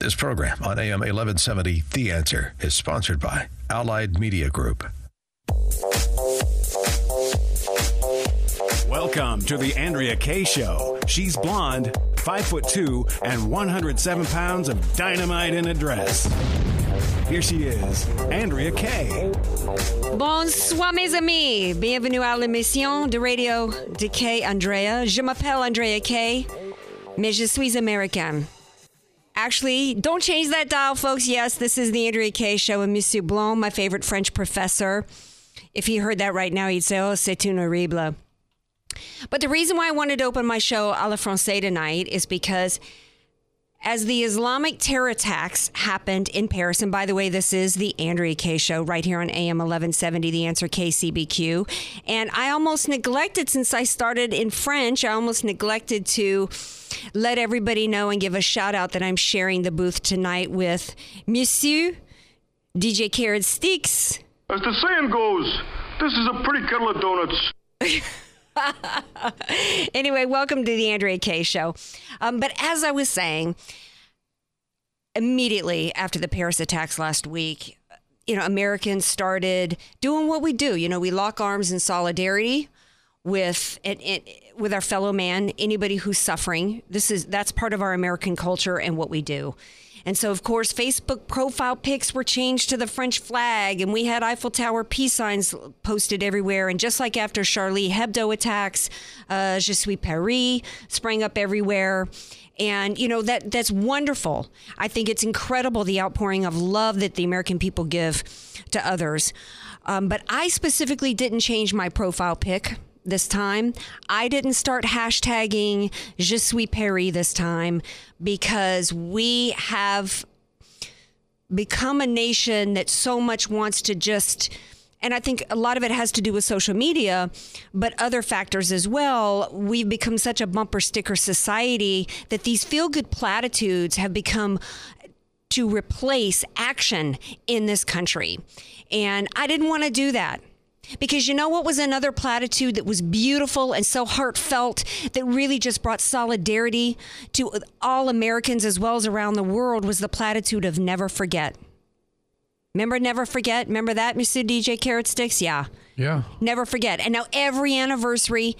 This program on AM 1170, The Answer, is sponsored by Allied Media Group. Welcome to the Andrea Kaye Show. She's blonde, five foot two, and 107 pounds of dynamite in a dress. Here she is, Andrea Kaye. Bonsoir, mes amis. Bienvenue à l'émission de radio de Kaye Andrea. Je m'appelle Andrea Kaye, mais je suis américaine. Actually, don't change that dial, folks. Yes, this is the Andrea Kaye Show with Monsieur Blanc, my favorite French professor. If he heard that right now, he'd say, oh, c'est une horrible. But the reason why I wanted to open my show à la française tonight is because as the Islamic terror attacks happened in Paris, and by the way, this is the Andrea Kaye show right here on AM 1170, The Answer KCBQ. And I almost neglected, since I started in French, I almost neglected to let everybody know and give a shout out that I'm sharing the booth tonight with Monsieur DJ Carrot Sticks. As the saying goes, this is a pretty kettle of donuts. anyway, welcome to the Andrea Kaye show. Um, but as I was saying, immediately after the Paris attacks last week, you know, Americans started doing what we do. You know, we lock arms in solidarity with it, it, with our fellow man, anybody who's suffering. This is that's part of our American culture and what we do. And so, of course, Facebook profile pics were changed to the French flag, and we had Eiffel Tower peace signs posted everywhere. And just like after Charlie Hebdo attacks, uh, Je suis Paris sprang up everywhere. And you know that that's wonderful. I think it's incredible the outpouring of love that the American people give to others. Um, but I specifically didn't change my profile pic this time. I didn't start hashtagging Je suis Paris this time because we have become a nation that so much wants to just and I think a lot of it has to do with social media, but other factors as well. We've become such a bumper sticker society that these feel good platitudes have become to replace action in this country. And I didn't want to do that. Because you know what was another platitude that was beautiful and so heartfelt that really just brought solidarity to all Americans as well as around the world was the platitude of never forget. Remember, never forget? Remember that, Mr. DJ Carrot Sticks? Yeah. Yeah. Never forget. And now every anniversary,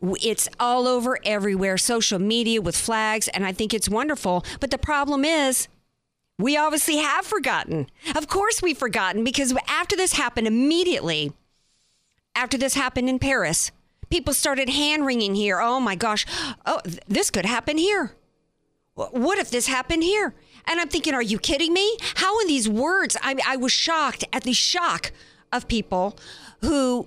it's all over everywhere, social media with flags, and I think it's wonderful. But the problem is, we obviously have forgotten. Of course, we've forgotten because after this happened, immediately after this happened in Paris, people started hand wringing here. Oh my gosh, oh, th- this could happen here. What if this happened here? And I'm thinking, are you kidding me? How in these words? I, I was shocked at the shock of people who,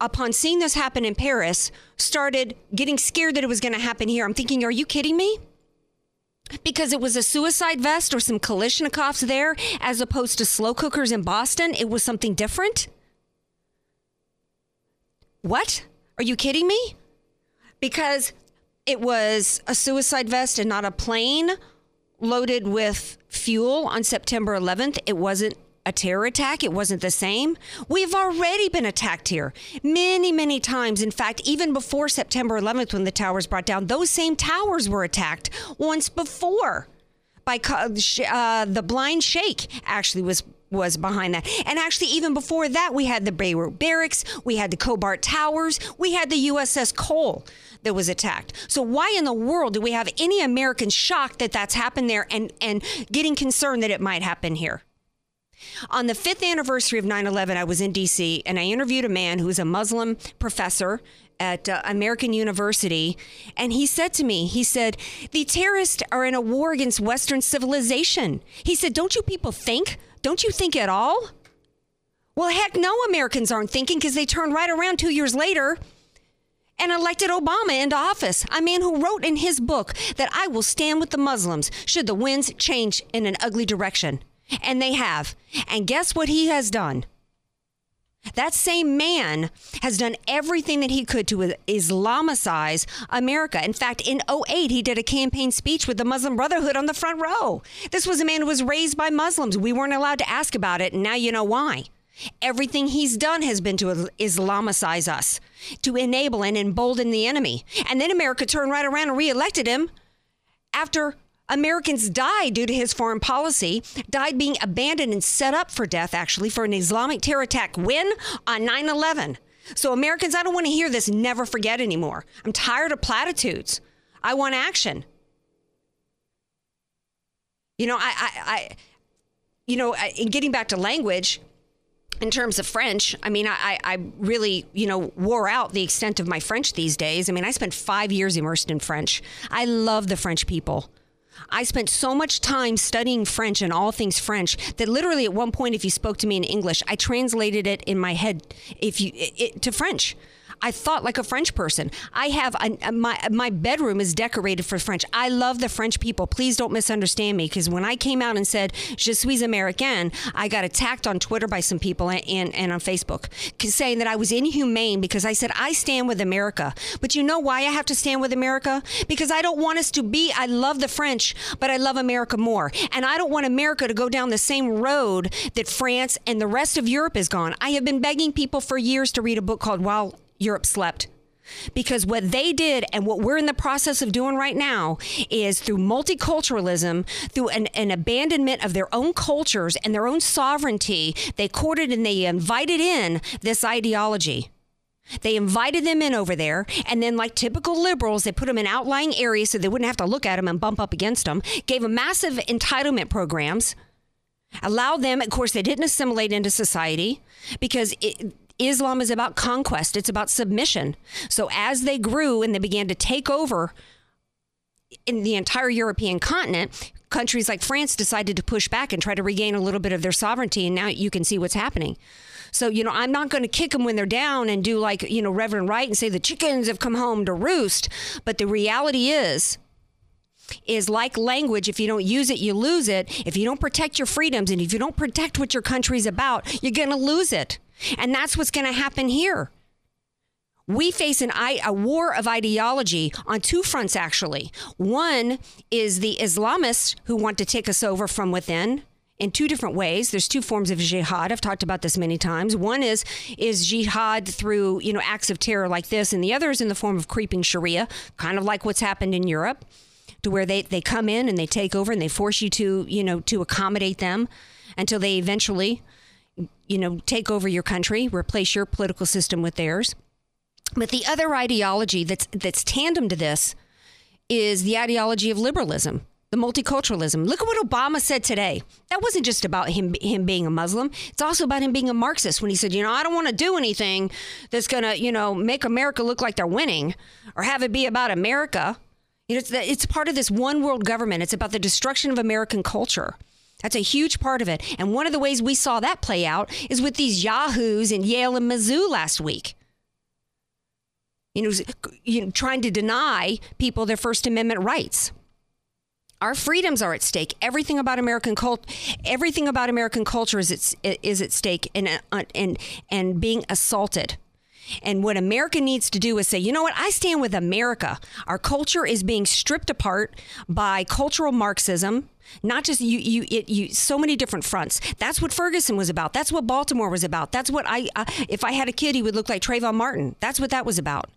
upon seeing this happen in Paris, started getting scared that it was going to happen here. I'm thinking, are you kidding me? Because it was a suicide vest or some Kalashnikovs there, as opposed to slow cookers in Boston, it was something different. What? Are you kidding me? Because it was a suicide vest and not a plane loaded with fuel on September 11th. It wasn't a terror attack. It wasn't the same. We've already been attacked here many, many times. In fact, even before September 11th, when the towers brought down, those same towers were attacked once before by uh, the blind sheikh actually was was behind that. And actually, even before that, we had the Beirut Barracks, we had the Khobar Towers, we had the USS Cole that was attacked. So why in the world do we have any Americans shocked that that's happened there and, and getting concerned that it might happen here? On the fifth anniversary of 9 11, I was in DC and I interviewed a man who's a Muslim professor at uh, American University. And he said to me, he said, the terrorists are in a war against Western civilization. He said, don't you people think don't you think at all? Well, heck, no Americans aren't thinking because they turned right around two years later and elected Obama into office. A man who wrote in his book that I will stand with the Muslims should the winds change in an ugly direction. And they have. And guess what he has done? That same man has done everything that he could to Islamicize America. In fact, in 08, he did a campaign speech with the Muslim Brotherhood on the front row. This was a man who was raised by Muslims. We weren't allowed to ask about it, and now you know why. Everything he's done has been to Islamicize us, to enable and embolden the enemy. And then America turned right around and reelected him after Americans died due to his foreign policy, died being abandoned and set up for death, actually, for an Islamic terror attack. When? On 9 11. So, Americans, I don't want to hear this never forget anymore. I'm tired of platitudes. I want action. You know, I, I, I you know, in getting back to language, in terms of French, I mean, I, I really, you know, wore out the extent of my French these days. I mean, I spent five years immersed in French. I love the French people. I spent so much time studying French and all things French that literally at one point, if you spoke to me in English, I translated it in my head if you it, to French. I thought like a French person. I have a, my my bedroom is decorated for French. I love the French people. Please don't misunderstand me because when I came out and said "Je suis américain," I got attacked on Twitter by some people and, and, and on Facebook saying that I was inhumane because I said I stand with America. But you know why I have to stand with America? Because I don't want us to be. I love the French, but I love America more, and I don't want America to go down the same road that France and the rest of Europe has gone. I have been begging people for years to read a book called While Europe slept. Because what they did and what we're in the process of doing right now is through multiculturalism, through an, an, abandonment of their own cultures and their own sovereignty, they courted and they invited in this ideology. They invited them in over there, and then, like typical liberals, they put them in outlying areas so they wouldn't have to look at them and bump up against them. Gave them massive entitlement programs, allowed them, of course, they didn't assimilate into society because it, Islam is about conquest, it's about submission. So as they grew and they began to take over in the entire European continent, countries like France decided to push back and try to regain a little bit of their sovereignty. And now you can see what's happening. So, you know, I'm not going to kick them when they're down and do like, you know, Reverend Wright and say the chickens have come home to roost. But the reality is, is like language. If you don't use it, you lose it. If you don't protect your freedoms and if you don't protect what your country's about, you're going to lose it. And that's what's going to happen here. We face an, a war of ideology on two fronts, actually. One is the Islamists who want to take us over from within in two different ways. There's two forms of jihad. I've talked about this many times. One is is jihad through you know acts of terror like this, and the other is in the form of creeping Sharia, kind of like what's happened in Europe, to where they they come in and they take over and they force you to you know to accommodate them until they eventually you know, take over your country, replace your political system with theirs. But the other ideology that's that's tandem to this is the ideology of liberalism, the multiculturalism. Look at what Obama said today. That wasn't just about him him being a Muslim. It's also about him being a Marxist when he said, you know, I don't want to do anything that's going to, you know, make America look like they're winning or have it be about America. You know, it's, it's part of this one world government. It's about the destruction of American culture. That's a huge part of it. And one of the ways we saw that play out is with these yahoos in Yale and Mizzou last week. You know, you know, trying to deny people their First Amendment rights. Our freedoms are at stake. Everything about American cult, everything about American culture is at, is at stake and, and, and being assaulted. And what America needs to do is say, you know what? I stand with America. Our culture is being stripped apart by cultural Marxism. Not just you, you, it, you. So many different fronts. That's what Ferguson was about. That's what Baltimore was about. That's what I. Uh, if I had a kid, he would look like Trayvon Martin. That's what that was about.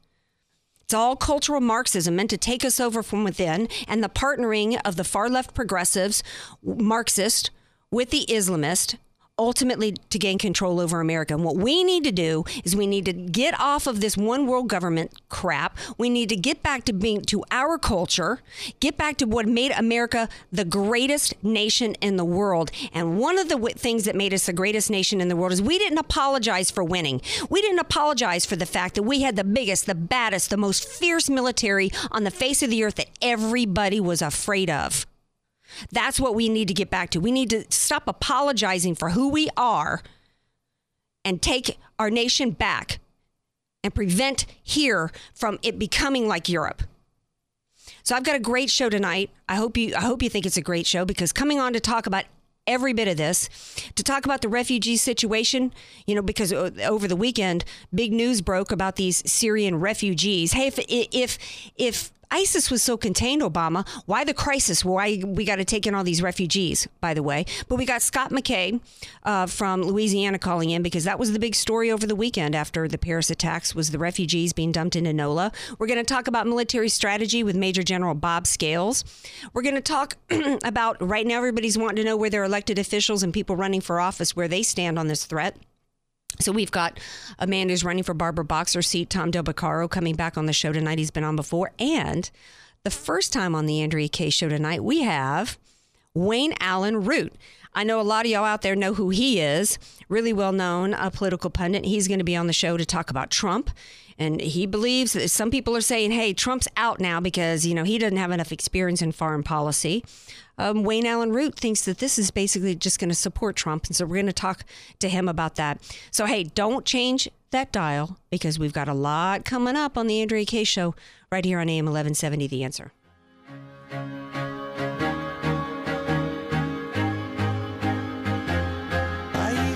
It's all cultural Marxism meant to take us over from within, and the partnering of the far left progressives, Marxist, with the Islamist ultimately to gain control over America. And what we need to do is we need to get off of this one world government crap. We need to get back to being to our culture, get back to what made America the greatest nation in the world. And one of the w- things that made us the greatest nation in the world is we didn't apologize for winning. We didn't apologize for the fact that we had the biggest, the baddest, the most fierce military on the face of the earth that everybody was afraid of. That's what we need to get back to. We need to stop apologizing for who we are and take our nation back and prevent here from it becoming like Europe. So I've got a great show tonight. I hope you I hope you think it's a great show because coming on to talk about every bit of this to talk about the refugee situation, you know, because over the weekend big news broke about these Syrian refugees. Hey, if if if ISIS was so contained, Obama. Why the crisis? Why we got to take in all these refugees, by the way. But we got Scott McKay uh, from Louisiana calling in because that was the big story over the weekend after the Paris attacks was the refugees being dumped into NOLA. We're going to talk about military strategy with Major General Bob Scales. We're going to talk about right now everybody's wanting to know where their elected officials and people running for office, where they stand on this threat. So we've got a man who's running for Barbara Boxer seat, Tom Del coming back on the show tonight. He's been on before. And the first time on the Andrea Kaye show tonight, we have Wayne Allyn Root. I know a lot of y'all out there know who he is. Really well known, a political pundit. He's going to be on the show to talk about Trump. And he believes that some people are saying, hey, Trump's out now because, you know, he doesn't have enough experience in foreign policy. Um, Wayne Allyn Root thinks that this is basically just going to support Trump. And so we're going to talk to him about that. So, hey, don't change that dial because we've got a lot coming up on the Andrea Kaye show right here on AM 1170 The Answer.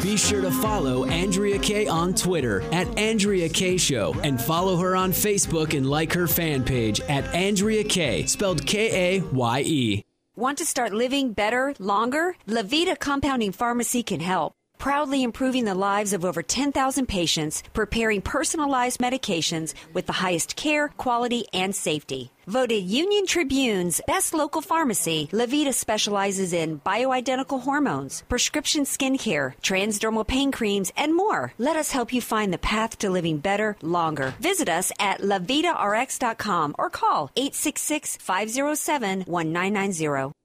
Be sure to follow Andrea Kaye on Twitter at Andrea Kaye Show and follow her on Facebook and like her fan page at Andrea Kaye, spelled K A Y E. Want to start living better, longer? Levita Compounding Pharmacy can help. Proudly improving the lives of over 10,000 patients, preparing personalized medications with the highest care, quality, and safety. Voted Union Tribune's best local pharmacy, Levita specializes in bioidentical hormones, prescription skincare, transdermal pain creams, and more. Let us help you find the path to living better, longer. Visit us at levitarx.com or call 866 507 1990.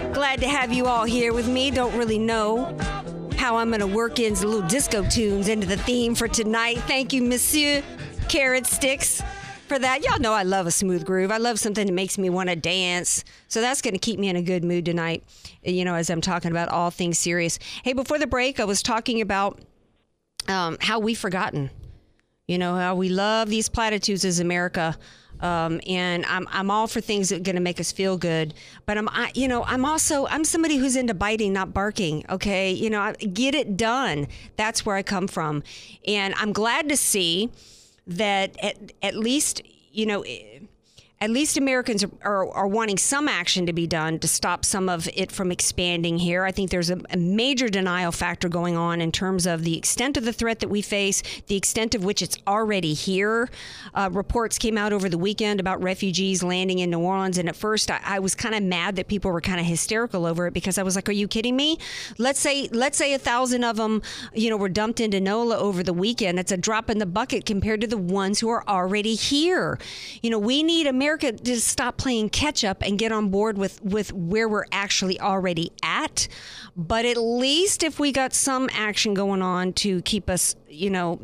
Glad to have you all here with me. Don't really know how I'm going to work in some little disco tunes into the theme for tonight. Thank you, Monsieur Carrot Sticks, for that. Y'all know I love a smooth groove. I love something that makes me want to dance. So that's going to keep me in a good mood tonight, you know, as I'm talking about all things serious. Hey, before the break, I was talking about um, how we've forgotten, you know, how we love these platitudes as America. Um, and I'm I'm all for things that are going to make us feel good. But I'm I, you know I'm also I'm somebody who's into biting, not barking. Okay, you know, get it done. That's where I come from, and I'm glad to see that at at least you know. At least Americans are, are, wanting some action to be done to stop some of it from expanding here. I think there's a, a, major denial factor going on in terms of the extent of the threat that we face, the extent of which it's already here. Uh, reports came out over the weekend about refugees landing in New Orleans, and at first I, I was kind of mad that people were kind of hysterical over it because I was like, "Are you kidding me? Let's say let's say a thousand of them, you know, were dumped into NOLA over the weekend. It's a drop in the bucket compared to the ones who are already here. You know, we need America." America to stop playing catch up and get on board with, with where we're actually already at. But at least if we got some action going on to keep us, you know,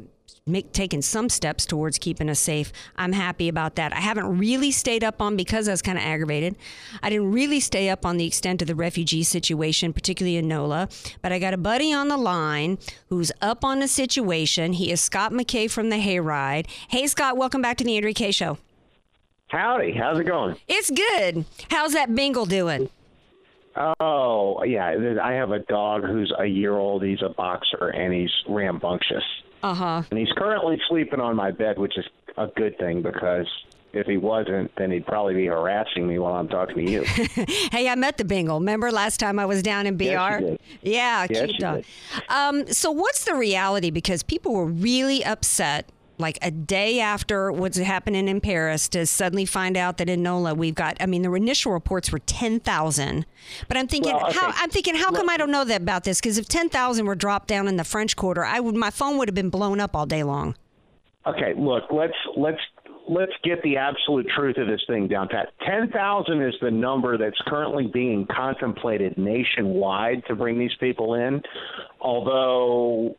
make taking some steps towards keeping us safe. I'm happy about that. I haven't really stayed up on because I was kind of aggravated. I didn't really stay up on the extent of the refugee situation, particularly in NOLA. But I got a buddy on the line who's up on the situation. He is Scott McKay from the Hayride. Hey, Scott, welcome back to the Andrea Kaye Show. Howdy, how's it going? It's good. How's that Bengal doing? Oh, yeah. I have a dog who's a year old. He's a boxer and he's rambunctious. Uh huh. And he's currently sleeping on my bed, which is a good thing because if he wasn't, then he'd probably be harassing me while I'm talking to you. hey, I met the Bengal. Remember last time I was down in BR? Yes, yeah, yes, cute dog. Um, so, what's the reality? Because people were really upset like a day after what's happening in Paris to suddenly find out that in NOLA we've got I mean the initial reports were 10,000 but I'm thinking Well, okay. how I'm thinking how come I don't know that about this because if 10,000 were dropped down in the French Quarter I would my phone would have been blown up all day long Okay, look, let's let's let's get the absolute truth of this thing down pat. Ten thousand is the number that's currently being contemplated nationwide to bring these people in. Although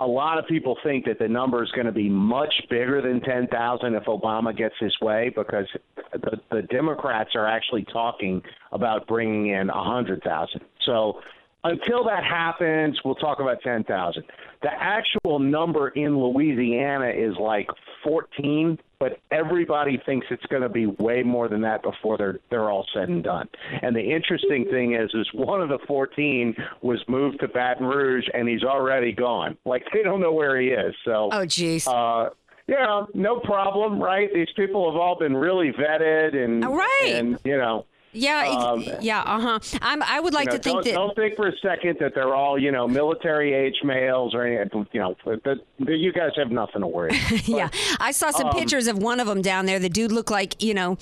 a lot of people think that the number is going to be much bigger than 10,000 if Obama gets his way because the, the Democrats are actually talking about bringing in 100,000. So until that happens, we'll talk about 10,000. The actual number in Louisiana is like 14, but everybody thinks it's going to be way more than that before they're they're all said and done. And the interesting thing is, is one of the 14 was moved to Baton Rouge, and he's already gone. Like they don't know where he is. So oh jeez. Uh, yeah, no problem, right? These people have all been really vetted and Right. and you know. Yeah um, yeah uh-huh I'm I would like you know, to think don't, that don't think for a second that they're all you know military age males or anything. You know, that, that you guys have nothing to worry. about. yeah, I saw some um, pictures of one of them down there. The dude looked like you know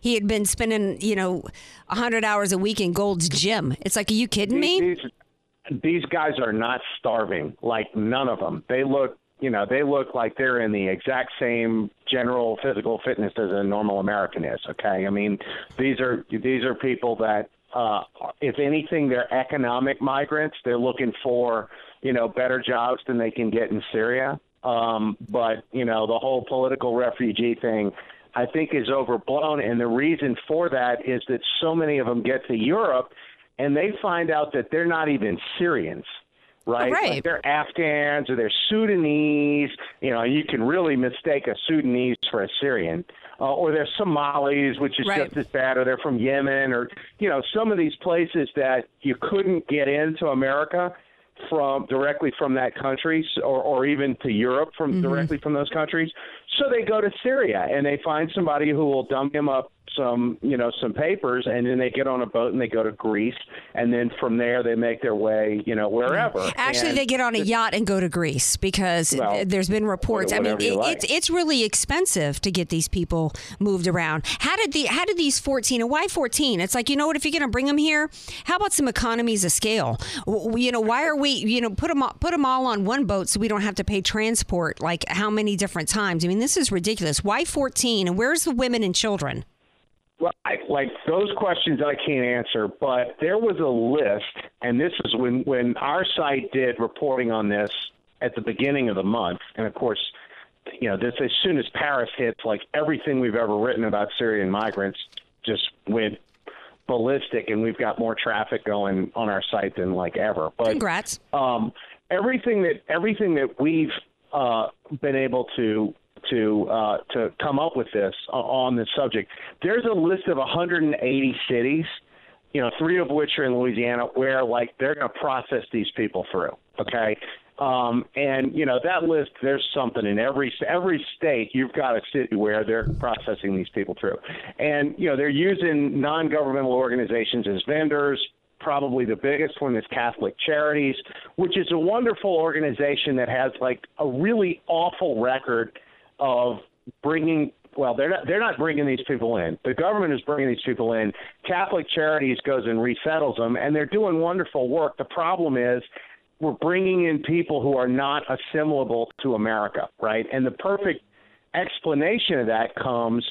he had been spending you know hundred hours a week in Gold's Gym. It's like, are you kidding me? These, these guys are not starving. Like none of them. They look, you know, they look like they're in the exact same general physical fitness as a normal American is. Okay, I mean, these are these are people that, uh, if anything, they're economic migrants. They're looking for, you know, better jobs than they can get in Syria. Um, but you know, the whole political refugee thing. I think is overblown, and the reason for that is that so many of them get to Europe and they find out that they're not even Syrians, right? Right. Like they're Afghans or they're Sudanese. You know, you can really mistake a Sudanese for a Syrian. Uh, or they're Somalis, which is Right. just as bad, or they're from Yemen, or you know, some of these places that you couldn't get into America from directly from that country, or or even to Europe from directly from those countries. So they go to Syria and they find somebody who will dump them up some you know some papers, and then they get on a boat and they go to Greece, and then from there they make their way you know wherever. Actually, And they get on a yacht and go to Greece because Well, there's been reports. I mean, it, like. it's it's really expensive to get these people moved around. How did the how did these 14 and why 14? It's like you know what? If you're going to bring them here, how about some economies of scale? You know, why are we you know put them all, put them all on one boat so we don't have to pay transport like how many different times? I mean, this is ridiculous. Why 14? And where's the women and children? Well, I, like those questions I can't answer, but there was a list, and this is when when our site did reporting on this at the beginning of the month, and of course, you know, this as soon as Paris hits, like everything we've ever written about Syrian migrants just went ballistic, and we've got more traffic going on our site than like ever. But Congrats. um, everything that everything that we've uh, been able to to uh, to come up with this on this subject. There's a list of 180 cities, you know, three of which are in Louisiana, where like they're going to process these people through. Okay. Um, and you know that list. There's something in every every state. You've got a city where they're processing these people through, and you know they're using non-governmental organizations as vendors probably the biggest one is Catholic Charities, which is a wonderful organization that has like a really awful record of bringing well they're not they're not bringing these people in. The government is bringing these people in. Catholic charities goes and resettles them and they're doing wonderful work. The problem is we're bringing in people who are not assimilable to america right? And the perfect explanation of that comes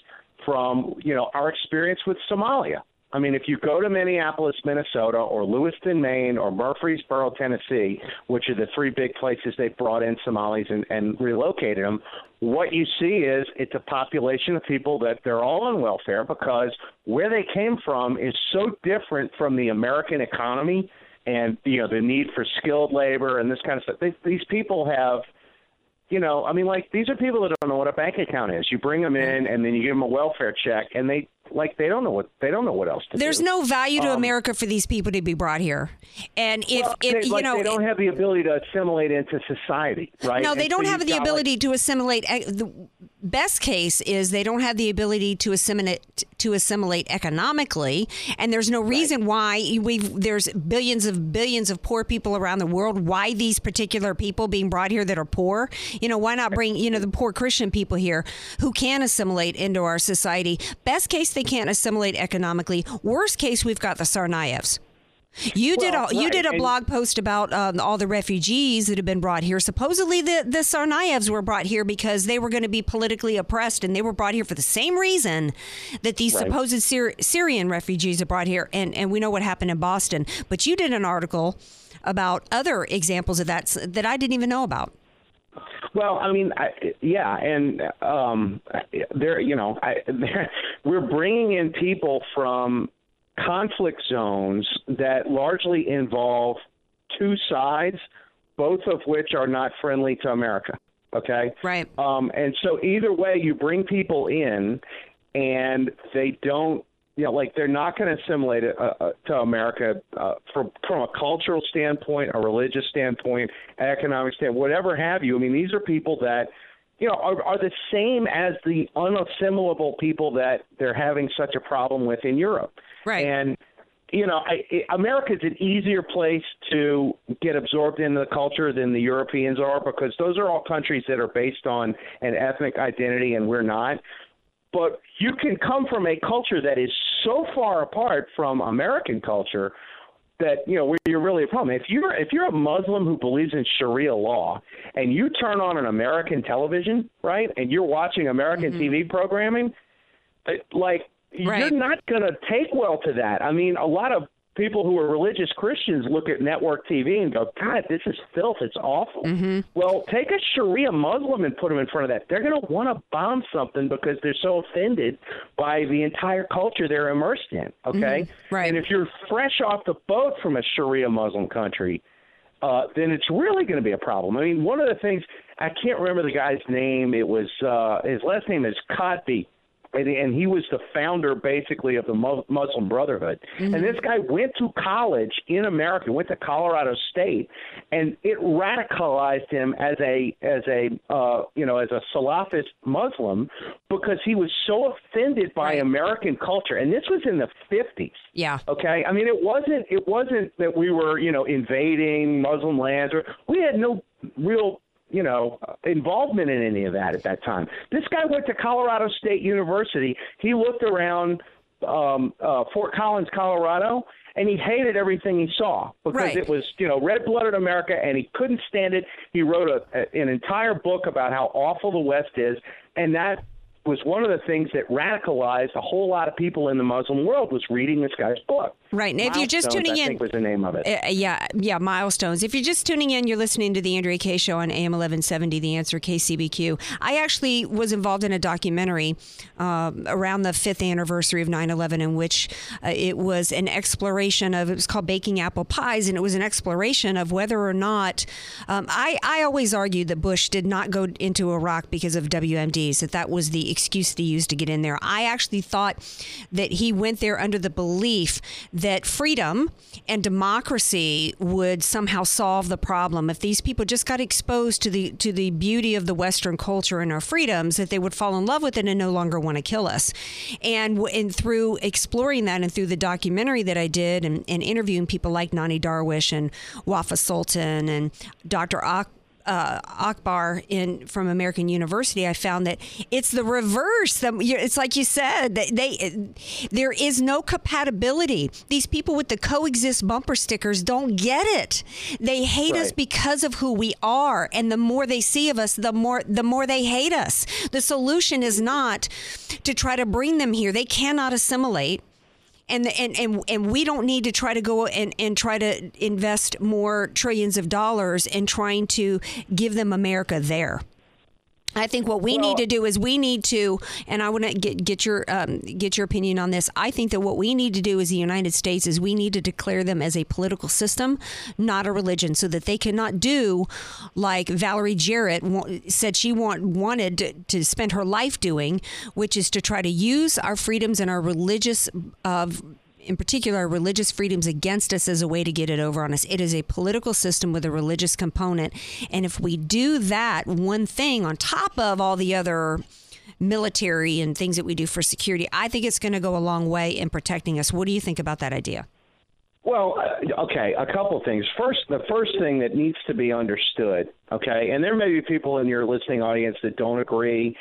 from you know our experience with somalia I mean, if you go to Minneapolis, Minnesota, or Lewiston, Maine, or Murfreesboro, Tennessee, which are the three big places they've brought in Somalis and, and relocated them, what you see is it's a population of people that they're all on welfare because where they came from is so different from the American economy and you know the need for skilled labor and this kind of stuff. They, these people have you know, I mean, like these are people that don't know what a bank account is. You bring them in, and then you give them a welfare check, and they like they don't know what they don't know what else to do. There's do. no value to Um, America for these people to be brought here, and if, well, if they, you like, know, they don't have the ability to assimilate into society, right? no, they And don't so have the got, like, ability to assimilate. uh, The, best case is they don't have the ability to assimilate to assimilate economically, and there's no reason why we there's billions of billions of poor people around the world. Why these particular people being brought here that are poor? You know, why not bring you know the poor Christian people here who can assimilate into our society? Best case, they can't assimilate economically. Worst case, we've got the Tsarnaevs. You did Well, a, you right, did a blog post about um, all the refugees that have been brought here. Supposedly, the the Tsarnaevs were brought here because they were going to be politically oppressed, and they were brought here for the same reason that these Right. supposed Syr- Syrian refugees are brought here. And and we know what happened in Boston. But you did an article about other examples of that that I didn't even know about. Well, I mean, I, yeah, and um, there, you know, I, there, we're bringing in people from conflict zones that largely involve two sides, both of which are not friendly to America. Okay, right. Um, and so either way, you bring people in, and they don't. You know, like they're not going to assimilate it, uh, uh, to America uh, from from a cultural standpoint, a religious standpoint, economic standpoint, whatever have you. I mean, these are people that you know are, are the same as the unassimilable people that they're having such a problem with in Europe. Right. And you know, I, I, America's an easier place to get absorbed into the culture than the Europeans are because those are all countries that are based on an ethnic identity, and we're not. But you can come from a culture that is so far apart from American culture that you know where you're really a problem. If you're if you're a Muslim who believes in Sharia law and you turn on an American television, right, and you're watching American mm-hmm. TV programming, it- like you're not going to take well to that. I mean, a lot of people who are religious Christians look at network TV and go, "God, this is filth. It's awful." Well, take a Sharia Muslim and put them in front of that. They're going to want to bomb something because they're so offended by the entire culture they're immersed in. Okay, right. And if you're fresh off the boat from a Sharia Muslim country, uh, then it's really going to be a problem. I mean, one of the things I can't remember the guy's name. It was uh, his last name is Kotbi. And, and he was the founder, basically, of the Mu- Muslim Brotherhood. And this guy went to college in America, went to Colorado State, and it radicalized him as a as a uh, you know as a Salafist Muslim because he was so offended by American culture. And this was in the fifties. Yeah. Okay. I mean, it wasn't it wasn't that we were you know invading Muslim lands or we had no real you know involvement in any of that at that time. This guy went to Colorado State University. He looked around um, uh, Fort Collins, Colorado. And he hated everything he saw because Right. it was, you know, red-blooded America, and he couldn't stand it. He wrote a, a, an entire book about how awful the West is, and that was one of the things that radicalized a whole lot of people in the Muslim world was reading this guy's book. Right. And if you're just tuning I in, think was the name of it. Uh, yeah, yeah, milestones. If you're just tuning in, you're listening to the Andrea Kaye Show on AM 1170, The Answer KCBQ. I actually was involved in a documentary um, around the fifth anniversary of 9/11, in which uh, it was an exploration of. It was called Baking Apple Pies, and it was an exploration of whether or not. Um, I I always argued that Bush did not go into Iraq because of WMDs. That that was the excuse they used to get in there. I actually thought that he went there under the belief that freedom and democracy would somehow solve the problem. If these people just got exposed to the to the beauty of the Western culture and our freedoms, that they would fall in love with it and no longer want to kill us. And and through exploring that and through the documentary that I did and, and interviewing people like Nonie Darwish and Wafa Sultan and Dr. Ak- uh, Akbar in from American University, I found that it's the reverse. It's like you said, they, they there is no compatibility. These people with the coexist bumper stickers don't get it. They hate us because of who we are, and the more they see of us, the more the more they hate us. The solution is not to try to bring them here. They cannot assimilate and and and and we don't need to try to go and and try to invest more trillions of dollars in trying to give them America there. I think what we need to do is we need to, and I want to get get your um, get your opinion on this. I think that what we need to do as the United States is we need to declare them as a political system, not a religion, so that they cannot do like Valerie Jarrett said she want, wanted to, to spend her life doing, which is to try to use our freedoms and our religious. Uh, in particular, religious freedoms against us as a way to get it over on us. It is a political system with a religious component. And if we do that one thing on top of all the other military and things that we do for security. I think it's going to go a long way in protecting us. What do you think about that idea? Well, uh, okay, a couple things. First, the first thing that needs to be understood, okay, and there may be people in your listening audience that don't agree.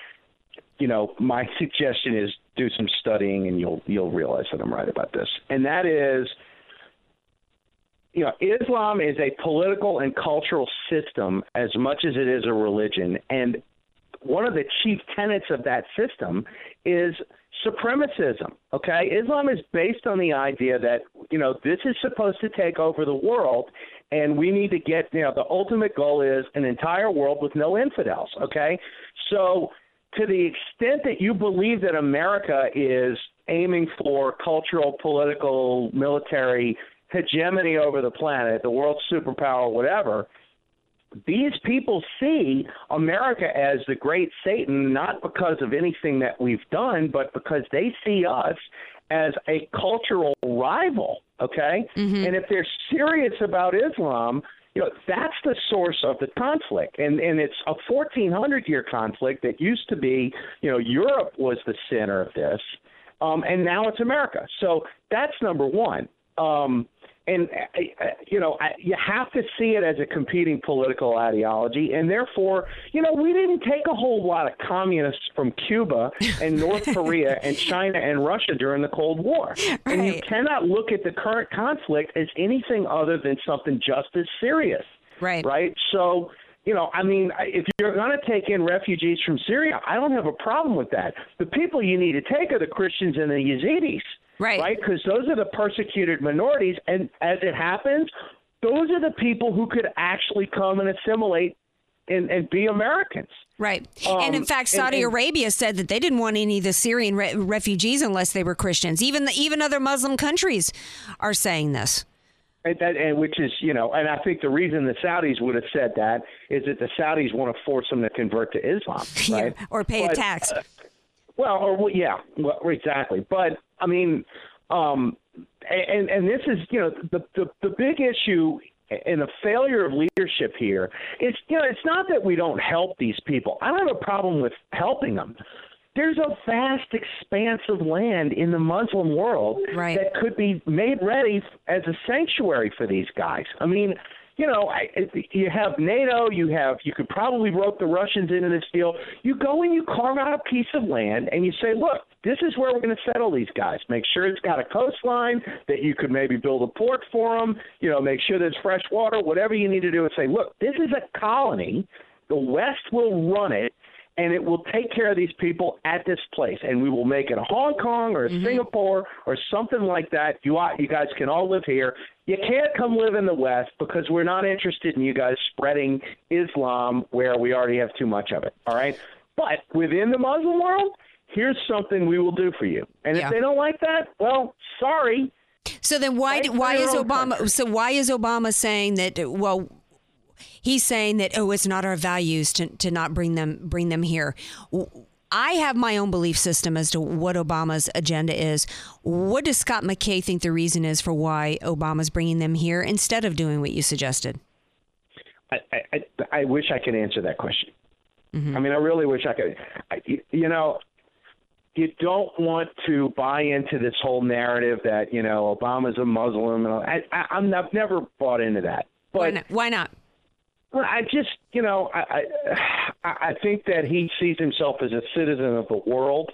You know, my suggestion is do some studying, and you'll you'll realize that I'm right about this. And that is, you know, Islam is a political and cultural system as much as it is a religion, and one of the chief tenets of that system is supremacism. Okay, Islam is based on the idea that you know this is supposed to take over the world, and we need to get you know the ultimate goal is an entire world with no infidels. Okay, so to the extent that you believe that America is aiming for cultural, political, military hegemony over the planet, the world superpower, whatever these people see America as the great Satan, not because of anything that we've done, but because they see us as a cultural rival. Okay, Mm-hmm. and if they're serious about Islam, you know that's the source of the conflict, and and it's a 1400 year conflict that used to be, you know, Europe was the center of this, um, and now it's America. So that's number one. Um, and uh, you know you have to see it as a competing political ideology and therefore you know we didn't take a whole lot of communists from cuba and north korea and china and russia during the cold war right. and you cannot look at the current conflict as anything other than something just as serious right right so you know, I mean, if you're going to take in refugees from Syria, I don't have a problem with that. The people you need to take are the Christians and the Yazidis. Right. Right? Because those are the persecuted minorities. And as it happens, those are the people who could actually come and assimilate and, and be Americans. Right. and in Um, fact, Saudi and- Arabia said that they didn't want any of the Syrian re- refugees unless they were Christians. Even the, even other Muslim countries are saying this. And, that, and which is, you know, and I think the reason the Saudis would have said that is that the Saudis want to force them to convert to Islam, right? or pay a tax. uh, well, or well, yeah, well, exactly. But I mean, um, and and this is, you know, the the, the big issue and the failure of leadership here is, you know, it's not that we don't help these people. I don't have a problem with helping them. There's a vast expanse of land in the Muslim world Right. that could be made ready as a sanctuary for these guys. I mean, you know, I, you have NATO, you have you could probably rope the Russians into this deal. You go and you carve out a piece of land and you say, look, this is where we're going to settle these guys. Make sure it's got a coastline that you could maybe build a port for them. You know, make sure there's fresh water, whatever you need to do, and say, look, this is a colony. The West will run it and it will take care of these people at this place, and we will make it a Hong Kong or a mm-hmm. Singapore or something like that. You you guys can all live here. You can't come live in the West because we're not interested in you guys spreading Islam where we already have too much of it. All right, but within the Muslim world, here's something we will do for you. And Yeah. if they don't like that, well, sorry. So then why why is Obama country. so why is Obama saying that well he's saying that oh it's not our values to, to not bring them bring them here. I have my own belief system as to what Obama's agenda is. What does Scott McKay think the reason is for why Obama's bringing them here instead of doing what you suggested? I, I, I wish I could answer that question. Mm-hmm. I mean, I really wish I could. I, you know, you don't want to buy into this whole narrative that you know Obama's a Muslim. And I, I, I'm I've never bought into that. But why not? Why not? Well, I just, you know, I, I, I think that he sees himself as a citizen of the world.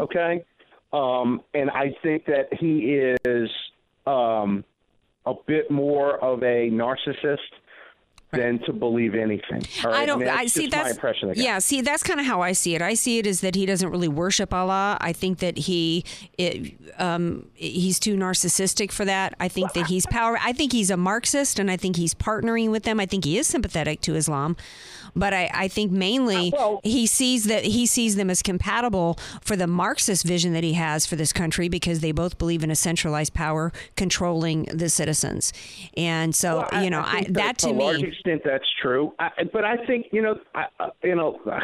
Okay, um, and I think that he is um, a bit more of a narcissist than to believe anything. Right? I don't. I see that's my impression. Yeah. See, that's kind of how I see it. I see it is that he doesn't really worship Allah. I think that he, it, um, he's too narcissistic for that. I think that he's power. I think he's a Marxist, and I think he's partnering with them. I think he is sympathetic to Islam, but I, I think mainly he sees that he sees them as compatible for the Marxist vision that he has for this country because they both believe in a centralized power controlling the citizens, and so Well, you know I I, that to to me. Extent that's true. I, but I think you know, I, I- you know,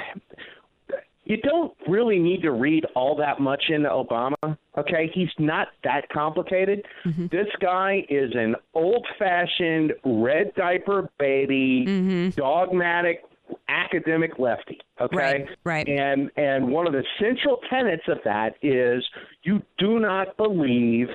you don't really need to read all that much into Obama. Okay, he's not that complicated. Mm-hmm. This guy is an old-fashioned red diaper baby, Mm-hmm. dogmatic academic lefty. Okay, Right, right. And and one of the central tenets of that is you do not believe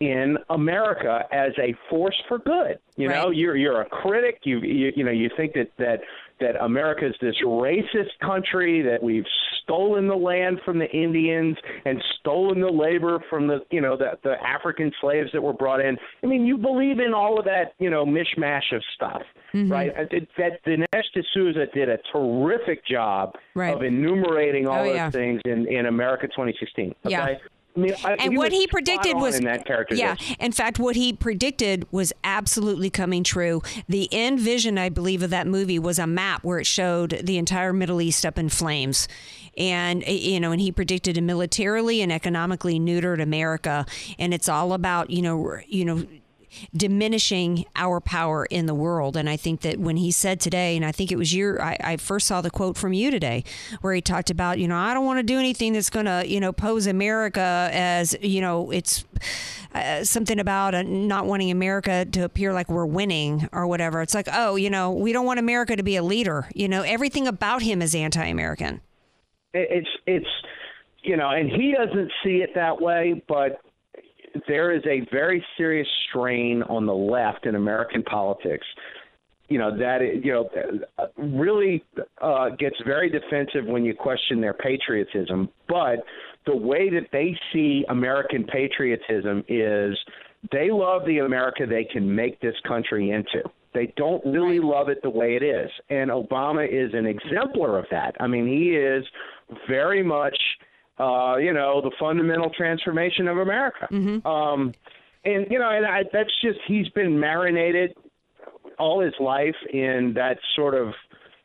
in America as a force for good. You know, you're you're a critic. You you, you know you think that that that America is this racist country that we've stolen the land from the Indians and stolen the labor from the you know the the African slaves that were brought in. I mean, you believe in all of that you know mishmash of stuff, Mm-hmm. right? That Dinesh D'Souza did a terrific job Right. of enumerating all Oh, those yeah. things in in America 2016. Okay? Yeah. I mean, I, and what was he predicted was in that yeah in fact what he predicted was absolutely coming true. The end vision i believe of that movie was a map where it showed the entire middle east up in flames. And you know and he predicted a militarily and economically neutered america. And it's all about you know you know diminishing our power in the world. And I think that when he said today, and I think it was your, I, I first saw the quote from you today, where he talked about, you know, I don't want to do anything that's going to, you know, pose America as, you know, it's uh, something about uh, not wanting America to appear like we're winning or whatever. It's like, oh, you know, we don't want America to be a leader. You know, everything about him is anti-American. It's it's you know, and he doesn't see it that way, but there is a very serious strain on the left in American politics. You know that it- you know really uh, gets very defensive when you question their patriotism. But the way that they see American patriotism is they love the America they can make this country into. They don't really love it the way it is, and Obama is an exemplar of that. I mean, he is very much uh, you know, the fundamental transformation of America. Um, and you know, and I, that's just he's been marinated all his life in that sort of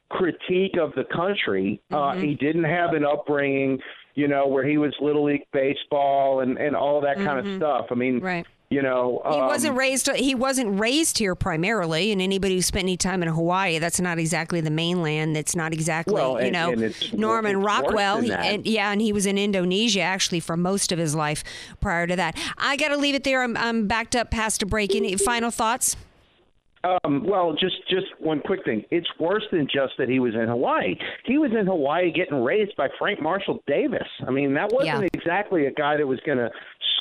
critique of the country. Uh, he didn't have an upbringing, you know, where he was little league baseball and and all that kind of stuff. I mean, Right. You know, He um, wasn't raised. He wasn't raised here primarily, and anybody who spent any time in Hawaii, that's not exactly the mainland. That's not exactly, Well, you know, Norman it's Rockwell. he- and, yeah, and he was in Indonesia actually for most of his life prior to that. I got to leave it there. I'm, I'm backed up past a break. Any final thoughts? Um, well, just just one quick thing. It's worse than just that he was in Hawaii. He was in Hawaii getting raised by Frank Marshall Davis. I mean, that wasn't Yeah. exactly a guy that was going to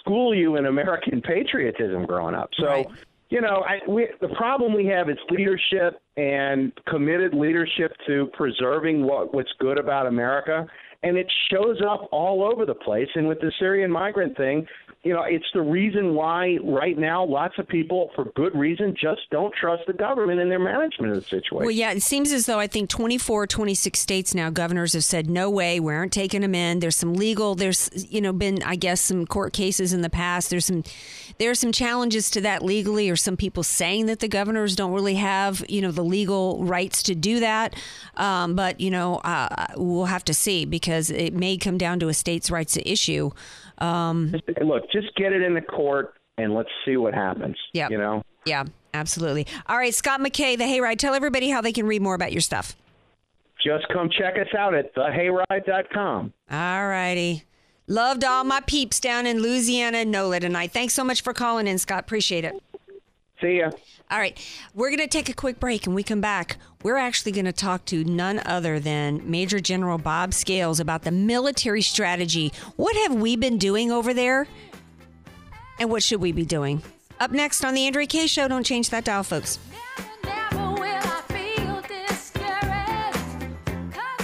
school you in American patriotism growing up. So, Right. you know, I, we, the problem we have is leadership and committed leadership to preserving what what's good about America, and it shows up all over the place. And with the Syrian migrant thing, you know, it's the reason why right now lots of people, for good reason, just don't trust the government in their management of the situation. Well, yeah, it seems as though I think 24, 26 states now, governors have said, no way, we aren't taking them in. There's some legal, there's, you know, been, I guess, some court cases in the past. There's some, there are some challenges to that legally, or some people saying that the governors don't really have, you know, the legal rights to do that. Um, but, you know, uh, we'll have to see because it may come down to a state's rights issue. Um, Look, just get it in the court and let's see what happens. Yeah. You know? yeah, absolutely. All right, Scott McKay, the Hayride. Tell everybody how they can read more about your stuff. Just come check us out at thehayride.com. All righty. Loved all my peeps down in Louisiana and NOLA tonight. Thanks so much for calling in, Scott. Appreciate it. See ya. All right. We're going to take a quick break and we come back. We're actually going to talk to none other than Major General Bob Scales about the military strategy. What have we been doing over there? And what should we be doing? Up next on the Andrea Kaye Show. Don't change that dial, folks.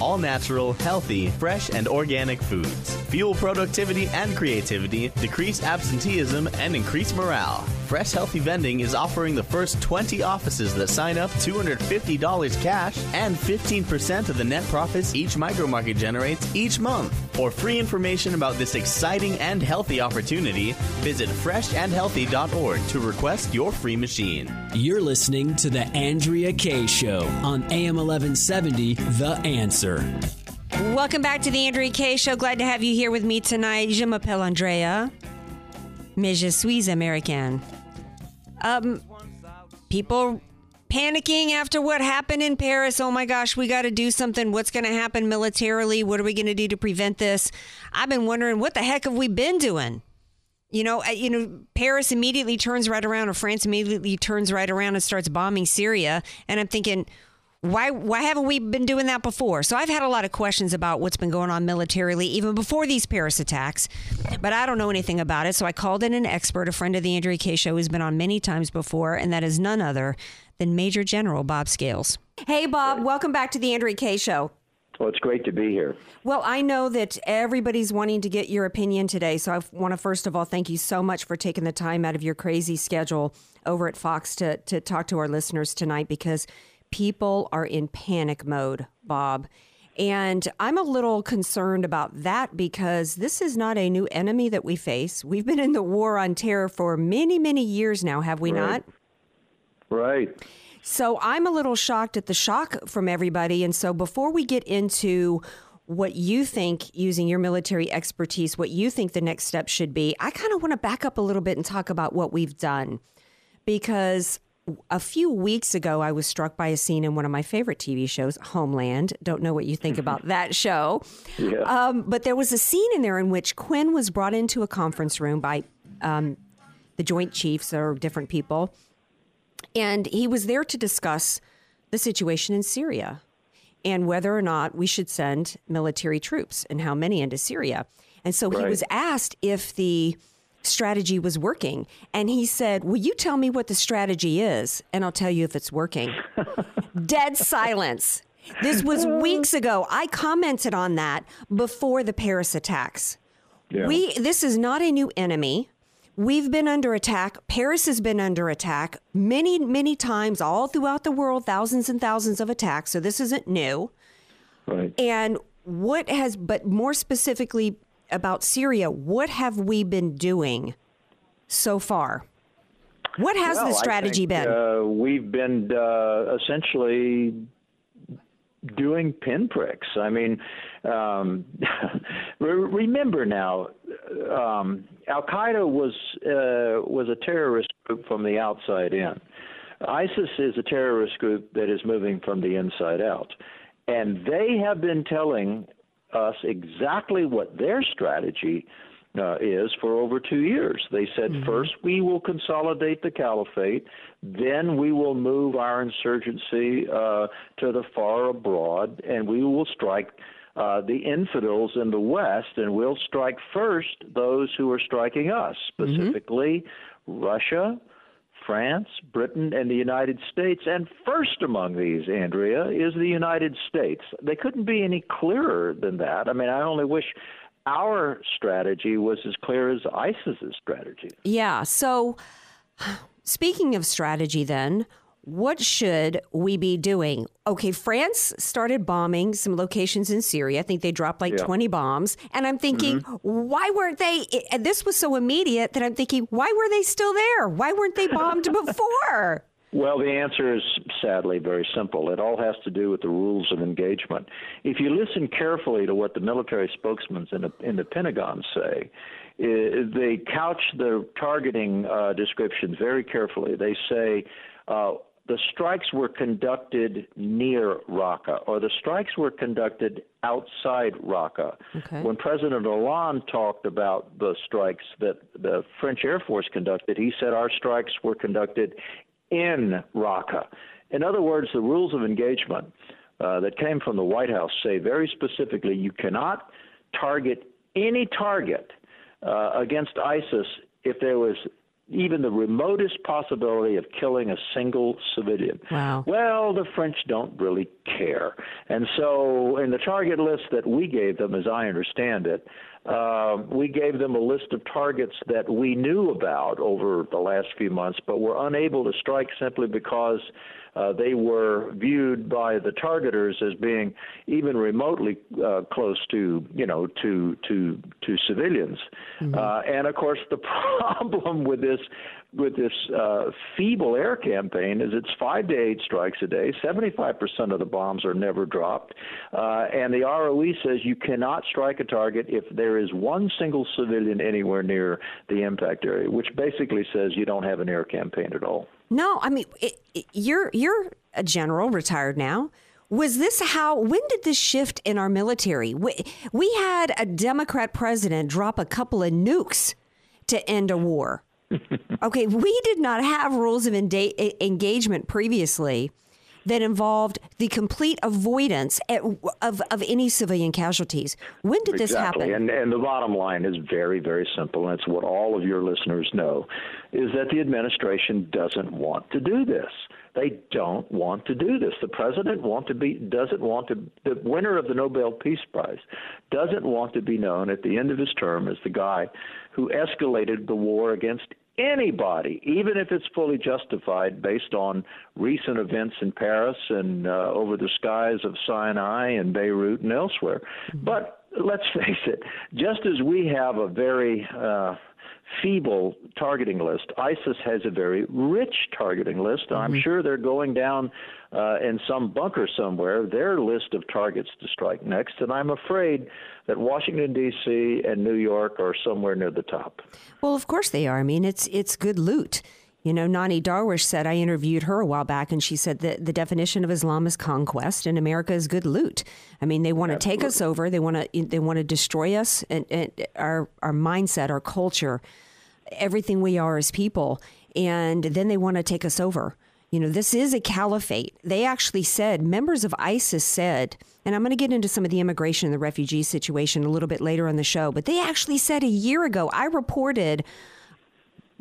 all natural, healthy, fresh, and organic foods. Fuel productivity and creativity, decrease absenteeism, and increase morale. Fresh Healthy Vending is offering the first 20 offices that sign up $250 cash and 15% of the net profits each micromarket generates each month. For free information about this exciting and healthy opportunity, visit freshandhealthy.org to request your free machine. You're listening to The Andrea Kaye Show on AM 1170, The Answer. Welcome back to the Andrea Kaye Show. Glad to have you here with me tonight. Je m'appelle Andrea. Mais je suis américaine. Um, people panicking after what happened in Paris. Oh my gosh, we got to do something. What's going to happen militarily? What are we going to do to prevent this? I've been wondering what the heck have we been doing? You know, you know, Paris immediately turns right around, or France immediately turns right around and starts bombing Syria. And I'm thinking, why why haven't we been doing that before? So I've had a lot of questions about what's been going on militarily even before these Paris attacks, but I don't know anything about it. So I called in an expert, a friend of the Andrea Kaye show who's been on many times before, and that is none other than Major General Bob Scales. Hey Bob, welcome back to the Andrea Kaye show. Well, it's great to be here. Well, I know that everybody's wanting to get your opinion today. So I want to first of all thank you so much for taking the time out of your crazy schedule over at Fox to, to talk to our listeners tonight because people are in panic mode, Bob. And I'm a little concerned about that because this is not a new enemy that we face. We've been in the war on terror for many, many years now, have we right. not? Right. So I'm a little shocked at the shock from everybody. And so before we get into what you think, using your military expertise, what you think the next step should be, I kind of want to back up a little bit and talk about what we've done. Because a few weeks ago, I was struck by a scene in one of my favorite TV shows, Homeland. Don't know what you think about that show. Yeah. Um, but there was a scene in there in which Quinn was brought into a conference room by um, the Joint Chiefs or different people and he was there to discuss the situation in Syria and whether or not we should send military troops and how many into Syria. And so Right. he was asked if the strategy was working. And he said, Will you tell me what the strategy is? And I'll tell you if it's working. Dead silence. This was weeks ago. I commented on that before the Paris attacks. Yeah. We this is not a new enemy. We've been under attack. Paris has been under attack many, many times all throughout the world, thousands and thousands of attacks. So this isn't new. Right. And what has, but more specifically about Syria, what have we been doing so far? What has Well, the strategy think, been? Uh, we've been uh, essentially doing pinpricks. I mean, um, remember now, um, Al Qaeda was uh, was a terrorist group from the outside in. ISIS is a terrorist group that is moving from the inside out, and they have been telling us exactly what their strategy uh, is for over two years. They said first we will consolidate the caliphate, then we will move our insurgency uh, to the far abroad, and we will strike. Uh, the infidels in the West, and we'll strike first those who are striking us, specifically Russia, France, Britain, and the United States. And first among these, Andrea, is the United States. They couldn't be any clearer than that. I mean, I only wish our strategy was as clear as ISIS's strategy. Yeah. So, speaking of strategy, then, what should we be doing? Okay, France started bombing some locations in Syria. I think they dropped like Yeah. 20 bombs. And I'm thinking, why weren't they? And this was so immediate that I'm thinking, why were they still there? Why weren't they bombed before? Well, the answer is sadly very simple. It all has to do with the rules of engagement. If you listen carefully to what the military spokesmen in the, in the Pentagon say, they couch the targeting uh, descriptions very carefully. They say uh, the strikes were conducted near Raqqa, or the strikes were conducted outside Raqqa. Okay. When President Hollande talked about the strikes that the French Air Force conducted, he said our strikes were conducted in Raqqa. In other words, the rules of engagement uh, that came from the White House say very specifically you cannot target any target uh, against ISIS if there was even the remotest possibility of killing a single civilian. Wow. Well, the French don't really care. And so, in the target list that we gave them, as I understand it, uh, we gave them a list of targets that we knew about over the last few months, but were unable to strike simply because uh, they were viewed by the targeters as being even remotely uh, close to, you know, to to to civilians. Mm-hmm. Uh, and of course, the problem with this with this uh, feeble air campaign is it's five to eight strikes a day. 75% of the bombs are never dropped. Uh, and the ROE says you cannot strike a target if there is one single civilian anywhere near the impact area, which basically says you don't have an air campaign at all. No, I mean, it, it, you're, you're a general, retired now. Was this how? When did this shift in our military? We, we had a Democrat president drop a couple of nukes to end a war. Okay, we did not have rules of engagement previously that involved the complete avoidance at, of, of any civilian casualties. When did this exactly. happen? And, and the bottom line is very, very simple, and it's what all of your listeners know, is that the administration doesn't want to do this. They don't want to do this. The president want to be doesn't want to the winner of the Nobel Peace Prize doesn't want to be known at the end of his term as the guy who escalated the war against anybody, even if it's fully justified based on recent events in Paris and uh, over the skies of Sinai and Beirut and elsewhere. Mm-hmm. But let's face it, just as we have a very uh, feeble targeting list. ISIS has a very rich targeting list. Mm-hmm. I'm sure they're going down uh, in some bunker somewhere their list of targets to strike next, and I'm afraid that Washington D.C. and New York are somewhere near the top. Well, of course they are. I mean, it's it's good loot. You know, Nonie Darwish said, I interviewed her a while back, and she said that the definition of Islam is conquest, and America is good loot. I mean, they want to take us over, they want to they want to destroy us, and, and our our mindset, our culture, everything we are as people, and then they want to take us over. You know, this is a caliphate. They actually said, members of ISIS said, and I'm going to get into some of the immigration and the refugee situation a little bit later on the show, but they actually said a year ago, I reported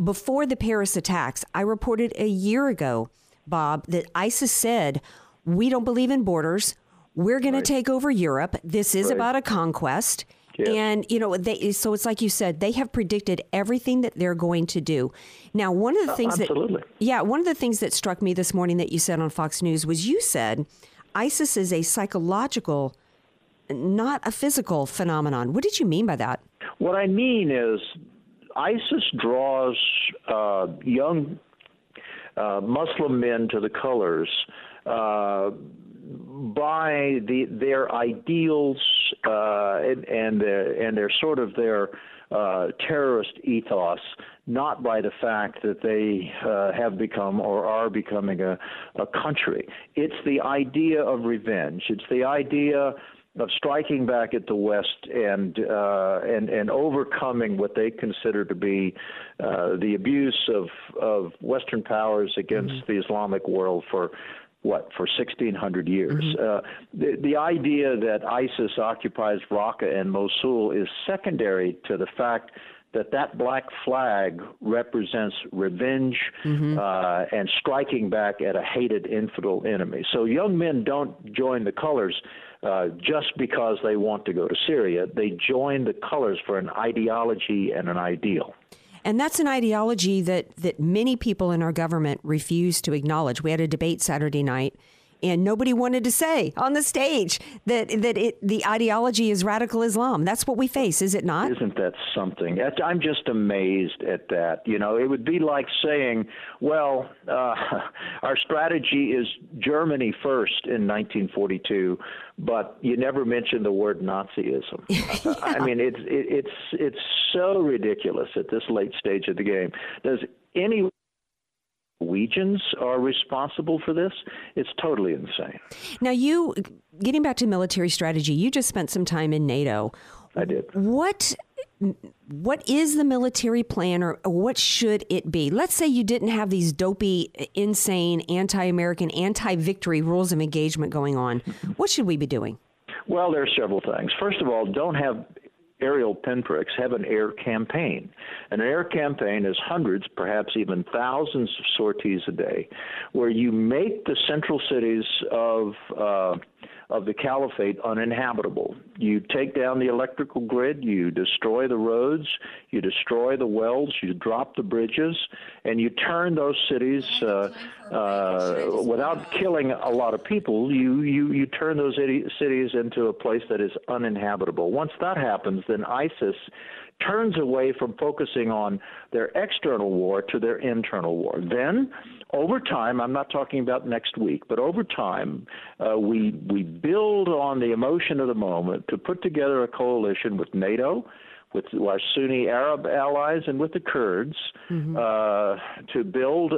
before the Paris attacks, I reported a year ago, Bob, that ISIS said, we don't believe in borders. We're going right. to take over Europe. This is right. about a conquest. And you know, they so it's like you said, they have predicted everything that they're going to do. Now, one of the uh, things absolutely. that yeah, one of the things that struck me this morning that you said on Fox News was you said ISIS is a psychological, not a physical phenomenon. What did you mean by that? What I mean is ISIS draws uh, young uh, Muslim men to the colors. Uh, by the their ideals uh, and and their, and their sort of their uh, terrorist ethos, not by the fact that they uh, have become or are becoming a, a country. It's the idea of revenge. It's the idea of striking back at the West and uh, and and overcoming what they consider to be uh, the abuse of of Western powers against mm-hmm. the Islamic world for what for 1600 years. Mm-hmm. Uh, the, the idea that ISIS occupies Raqqa and Mosul is secondary to the fact that that black flag represents revenge mm-hmm. uh, and striking back at a hated infidel enemy. So young men don't join the colors uh, just because they want to go to Syria. They join the colors for an ideology and an ideal. And that's an ideology that, that many people in our government refuse to acknowledge. We had a debate Saturday night and nobody wanted to say on the stage that that it, the ideology is radical Islam. That's what we face, is it not? Isn't that something? I'm just amazed at that. You know, it would be like saying, "Well, uh, our strategy is Germany first in 1942, but you never mention the word Nazism." yeah. I mean, it's it, it's it's so ridiculous at this late stage of the game. Does any Norwegians are responsible for this. It's totally insane. Now, you, getting back to military strategy, you just spent some time in NATO. I did. What what is the military plan or what should it be? Let's say you didn't have these dopey, insane, anti American, anti victory rules of engagement going on. What should we be doing? Well, there are several things. First of all, don't have aerial pinpricks have an air campaign. An air campaign is hundreds, perhaps even thousands of sorties a day, where you make the central cities of uh, of the caliphate uninhabitable. You take down the electrical grid, you destroy the roads, you destroy the wells, you drop the bridges, and you turn those cities uh, uh, without killing a lot of people. You you you turn those cities into a place that is uninhabitable. Once that happens, then ISIS turns away from focusing on their external war to their internal war. Then, over time, I'm not talking about next week, but over time, uh, we we build on the emotion of the moment to put together a coalition with NATO, with our Sunni Arab allies, and with the Kurds mm-hmm. uh, to build uh,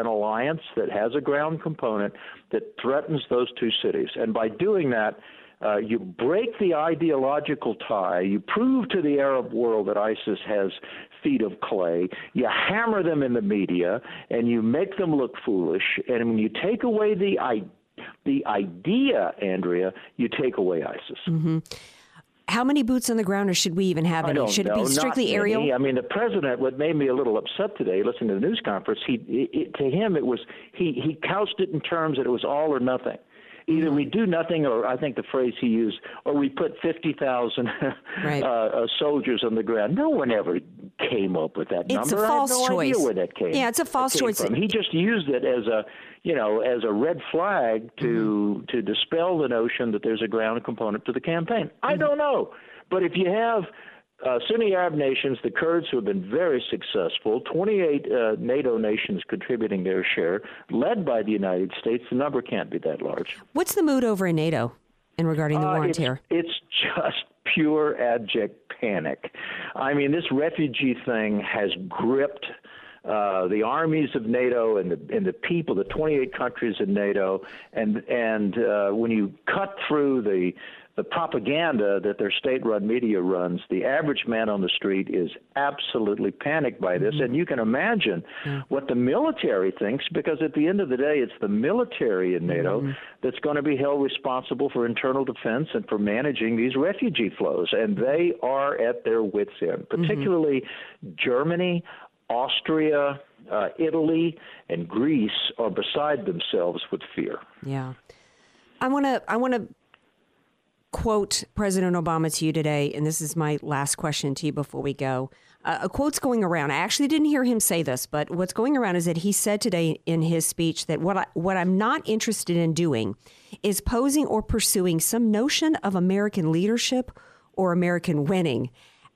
an alliance that has a ground component that threatens those two cities. And by doing that, uh, you break the ideological tie. You prove to the Arab world that ISIS has feet of clay. You hammer them in the media, and you make them look foolish. And when you take away the the idea, Andrea, you take away ISIS. Mm-hmm. How many boots on the ground, or should we even have any? Should know. it be strictly aerial? I mean, the president. What made me a little upset today, listening to the news conference, he it, to him it was he he couched it in terms that it was all or nothing either we do nothing, or I think the phrase he used, or we put 50,000 right. uh, uh, soldiers on the ground. No one ever came up with that it's number. A false I have no choice. idea where that came. Yeah, it's a false choice. From. He just used it as a, you know, as a red flag to mm-hmm. to dispel the notion that there's a ground component to the campaign. Mm-hmm. I don't know, but if you have uh, Sunni Arab nations, the Kurds, who have been very successful, 28 uh, NATO nations contributing their share, led by the United States. The number can't be that large. What's the mood over in NATO in regarding the uh, war on it's, terror? It's just pure abject panic. I mean, this refugee thing has gripped. Uh, the armies of NATO and the and the people, the 28 countries in NATO, and and uh, when you cut through the the propaganda that their state run media runs, the average man on the street is absolutely panicked by this. Mm-hmm. And you can imagine yeah. what the military thinks because at the end of the day, it's the military in NATO mm-hmm. that's going to be held responsible for internal defense and for managing these refugee flows. And they are at their wits' end, mm-hmm. particularly mm-hmm. Germany, Austria, uh, Italy, and Greece are beside themselves with fear. Yeah. I want to I want to quote President Obama to you today, and this is my last question to you before we go. Uh, a quote's going around. I actually didn't hear him say this, but what's going around is that he said today in his speech that what I, what I'm not interested in doing is posing or pursuing some notion of American leadership or American winning.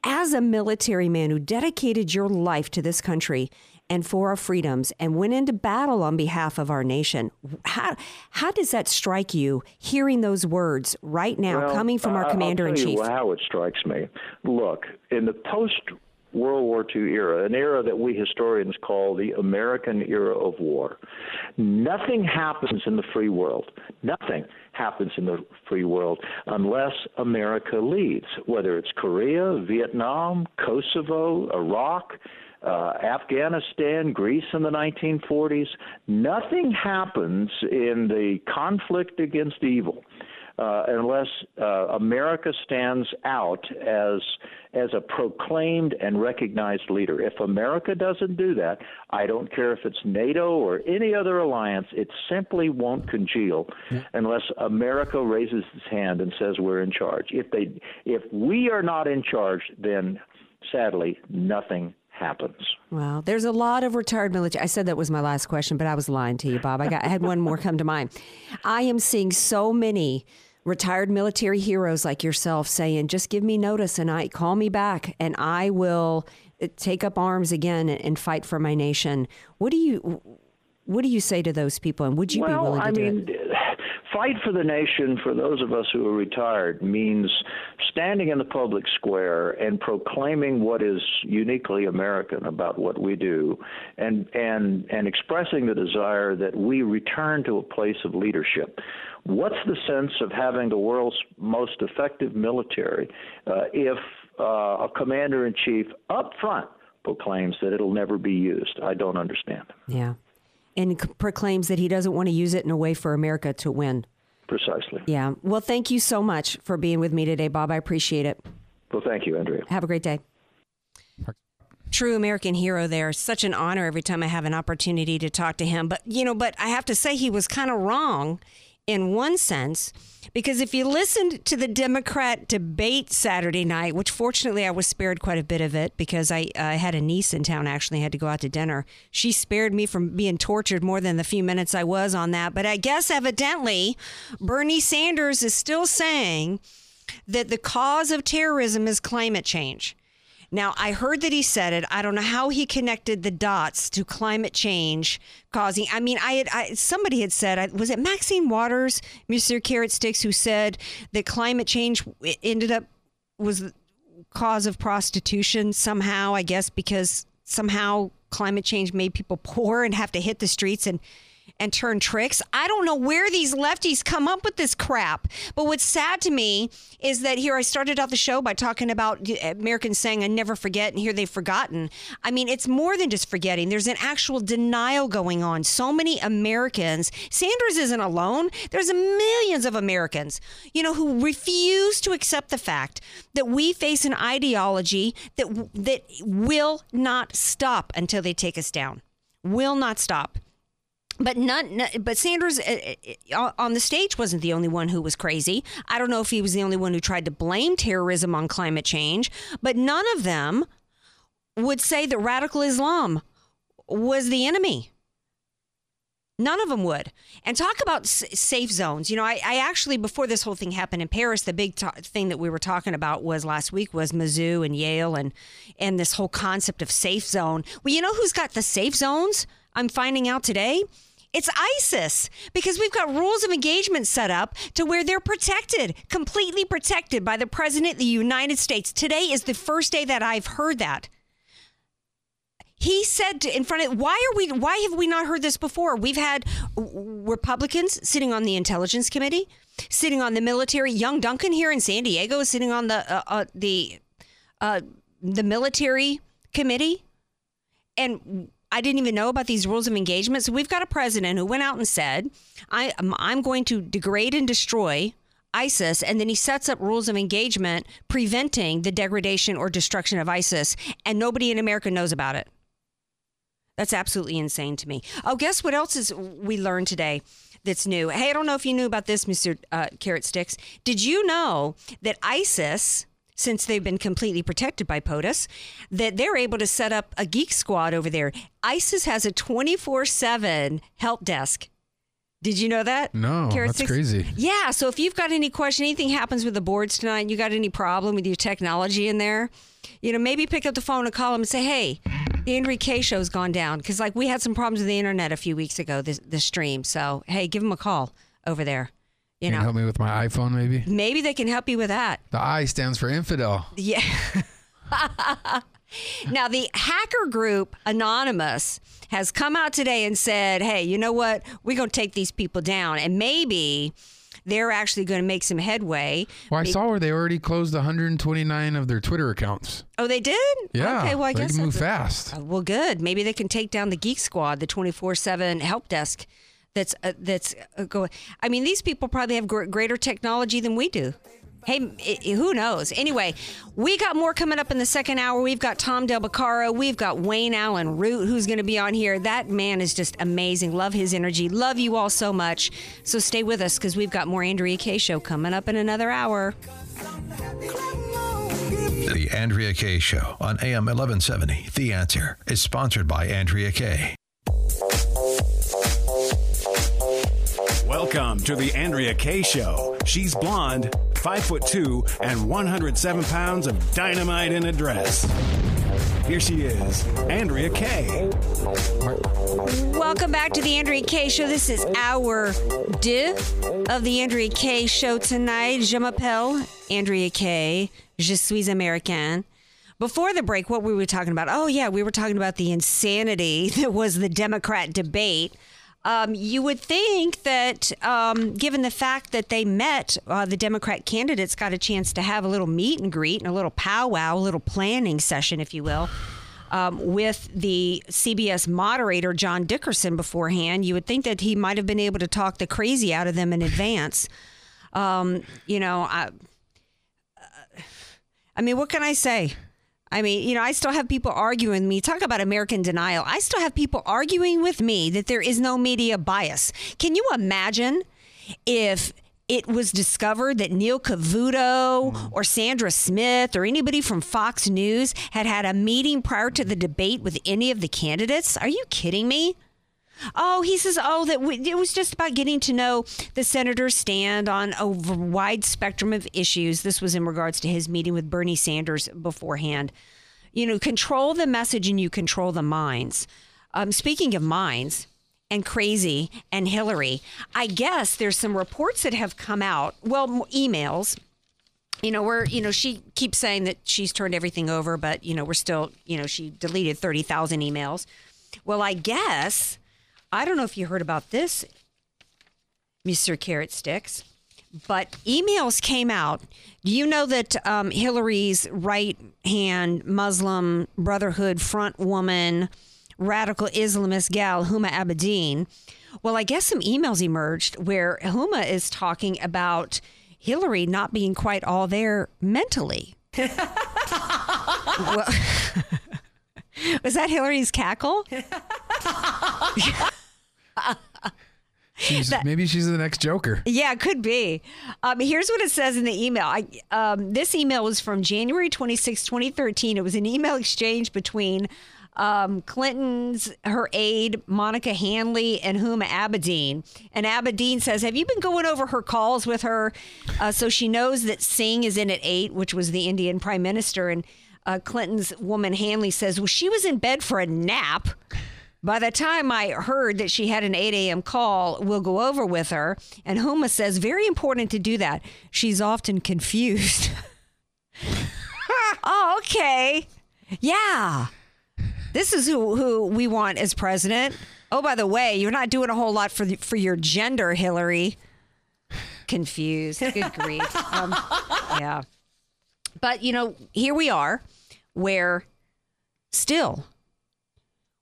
As a military man who dedicated your life to this country, and for our freedoms and went into battle on behalf of our nation. How, how does that strike you, hearing those words right now well, coming from our commander in chief? how it strikes me. Look, in the post World War II era, an era that we historians call the American era of war. Nothing happens in the free world. Nothing happens in the free world unless America leads, whether it's Korea, Vietnam, Kosovo, Iraq, uh, Afghanistan, Greece in the 1940s. Nothing happens in the conflict against evil uh, unless uh, America stands out as as a proclaimed and recognized leader. If America doesn't do that, I don't care if it's NATO or any other alliance, it simply won't congeal unless America raises its hand and says we're in charge. If they if we are not in charge, then sadly nothing happens. Well, there's a lot of retired military. I said that was my last question, but I was lying to you, Bob. I, got, I had one more come to mind. I am seeing so many retired military heroes like yourself saying, "Just give me notice, and I call me back, and I will uh, take up arms again and, and fight for my nation." What do you what do you say to those people, and would you well, be willing to I do mean, it? Fight for the nation for those of us who are retired means standing in the public square and proclaiming what is uniquely American about what we do and and and expressing the desire that we return to a place of leadership. What's the sense of having the world's most effective military uh, if uh, a commander in chief up front proclaims that it'll never be used. I don't understand. Yeah. And c- proclaims that he doesn't want to use it in a way for America to win. Precisely. Yeah. Well, thank you so much for being with me today, Bob. I appreciate it. Well, thank you, Andrea. Have a great day. True American hero there. Such an honor every time I have an opportunity to talk to him. But, you know, but I have to say he was kind of wrong in one sense because if you listened to the Democrat debate Saturday night, which fortunately I was spared quite a bit of it because I, I had a niece in town, actually had to go out to dinner. She spared me from being tortured more than the few minutes I was on that. But I guess evidently Bernie Sanders is still saying that the cause of terrorism is climate change. Now, I heard that he said it. I don't know how he connected the dots to climate change causing. I mean, I had I, somebody had said, was it Maxine Waters, Mr. Carrot Sticks, who said that climate change ended up was cause of prostitution somehow? I guess because somehow climate change made people poor and have to hit the streets and and turn tricks. I don't know where these lefties come up with this crap. But what's sad to me is that here I started out the show by talking about Americans saying, I never forget, and here they've forgotten. I mean, it's more than just forgetting, there's an actual denial going on. So many Americans, Sanders isn't alone. There's millions of Americans, you know, who refuse to accept the fact that we face an ideology that that will not stop until they take us down. Will not stop but none, but Sanders uh, uh, on the stage wasn't the only one who was crazy. I don't know if he was the only one who tried to blame terrorism on climate change, but none of them would say that radical Islam was the enemy. None of them would. And talk about safe zones. You know, I, I, actually, before this whole thing happened in Paris, the big thing that we were talking about was last week was Mizzou and Yale and, and this whole concept of safe zone. Well, you know who's got the safe zones? I'm finding out today it's ISIS because we've got rules of engagement set up to where they're protected, completely protected by the President of the United States. Today is the first day that I've heard that. He said in front of why are we why have we not heard this before? We've had Republicans sitting on the intelligence committee, sitting on the military. Young Duncan here in San Diego is sitting on the uh, uh, the uh, the military committee, and I didn't even know about these rules of engagement. So we've got a president who went out and said, I, I'm going to degrade and destroy ISIS, and then he sets up rules of engagement preventing the degradation or destruction of ISIS, and nobody in America knows about it. That's absolutely insane to me. Oh, guess what else is we learned today that's new? Hey, I don't know if you knew about this, Mr. Uh, Carrot Sticks. Did you know that ISIS since they've been completely protected by POTUS, that they're able to set up a geek squad over there. ISIS has a 24 7 help desk. Did you know that? No, Carrot that's Six? crazy. Yeah, so if you've got any question, anything happens with the boards tonight, you got any problem with your technology in there, you know, maybe pick up the phone and call them and say, hey, the Kaye show's gone down. Because, like, we had some problems with the internet a few weeks ago, the, the stream. So, hey, give them a call over there. You can know, help me with my iPhone, maybe. Maybe they can help you with that. The I stands for infidel. Yeah. now, the hacker group Anonymous has come out today and said, "Hey, you know what? We're going to take these people down, and maybe." They're actually going to make some headway. Well, I saw where they already closed 129 of their Twitter accounts. Oh, they did? Yeah. Okay, well, I guess they guess can move fast. Well, good. Maybe they can take down the Geek Squad, the 24 7 help desk that's uh, that's uh, going. I mean, these people probably have gr- greater technology than we do. Hey, it, who knows? Anyway, we got more coming up in the second hour. We've got Tom Del Beccaro. We've got Wayne Allyn Root, who's going to be on here. That man is just amazing. Love his energy. Love you all so much. So stay with us because we've got more Andrea Kaye show coming up in another hour. The Andrea Kaye Show on AM 1170. The Answer is sponsored by Andrea Kaye. Welcome to the Andrea Kaye Show. She's blonde, five foot two, and 107 pounds of dynamite in a dress. Here she is, Andrea Kaye. Welcome back to the Andrea Kaye Show. This is hour deux of the Andrea Kaye Show tonight. Je m'appelle Andrea Kaye. Je suis américaine. Before the break, what were we talking about? Oh, yeah, we were talking about the insanity that was the Democrat debate Um, you would think that, um, given the fact that they met, uh, the Democrat candidates got a chance to have a little meet and greet and a little powwow, a little planning session, if you will, um, with the CBS moderator, John Dickerson, beforehand. You would think that he might have been able to talk the crazy out of them in advance. Um, you know, I, I mean, what can I say? I mean, you know, I still have people arguing with me. Talk about American denial. I still have people arguing with me that there is no media bias. Can you imagine if it was discovered that Neil Cavuto mm. or Sandra Smith or anybody from Fox News had had a meeting prior to the debate with any of the candidates? Are you kidding me? Oh, he says, oh, that we, it was just about getting to know the senator's stand on a wide spectrum of issues. This was in regards to his meeting with Bernie Sanders beforehand. You know, control the message and you control the minds. Um, speaking of minds and crazy and Hillary, I guess there's some reports that have come out, well, emails you know, we're, you know, she keeps saying that she's turned everything over, but, you know, we're still, you know, she deleted 30,000 emails. Well, I guess I don't know if you heard about this, Mr. Carrot Sticks, but emails came out. Do you know that um, Hillary's right hand Muslim Brotherhood front woman, radical Islamist gal, Huma Abedin? Well, I guess some emails emerged where Huma is talking about Hillary not being quite all there mentally. well, was that Hillary's cackle? She's, that, maybe she's the next Joker. Yeah, could be. Um, here's what it says in the email. I, um, this email was from January 26, 2013. It was an email exchange between um, Clinton's her aide Monica Hanley and Huma Abedin. And Abedin says, "Have you been going over her calls with her, uh, so she knows that Singh is in at eight, which was the Indian Prime Minister?" And uh, Clinton's woman Hanley says, "Well, she was in bed for a nap." By the time I heard that she had an 8 a.m. call, we'll go over with her. And Huma says, very important to do that. She's often confused. oh, okay. Yeah. This is who, who we want as president. Oh, by the way, you're not doing a whole lot for, the, for your gender, Hillary. Confused. Good grief. Um, yeah. But, you know, here we are where still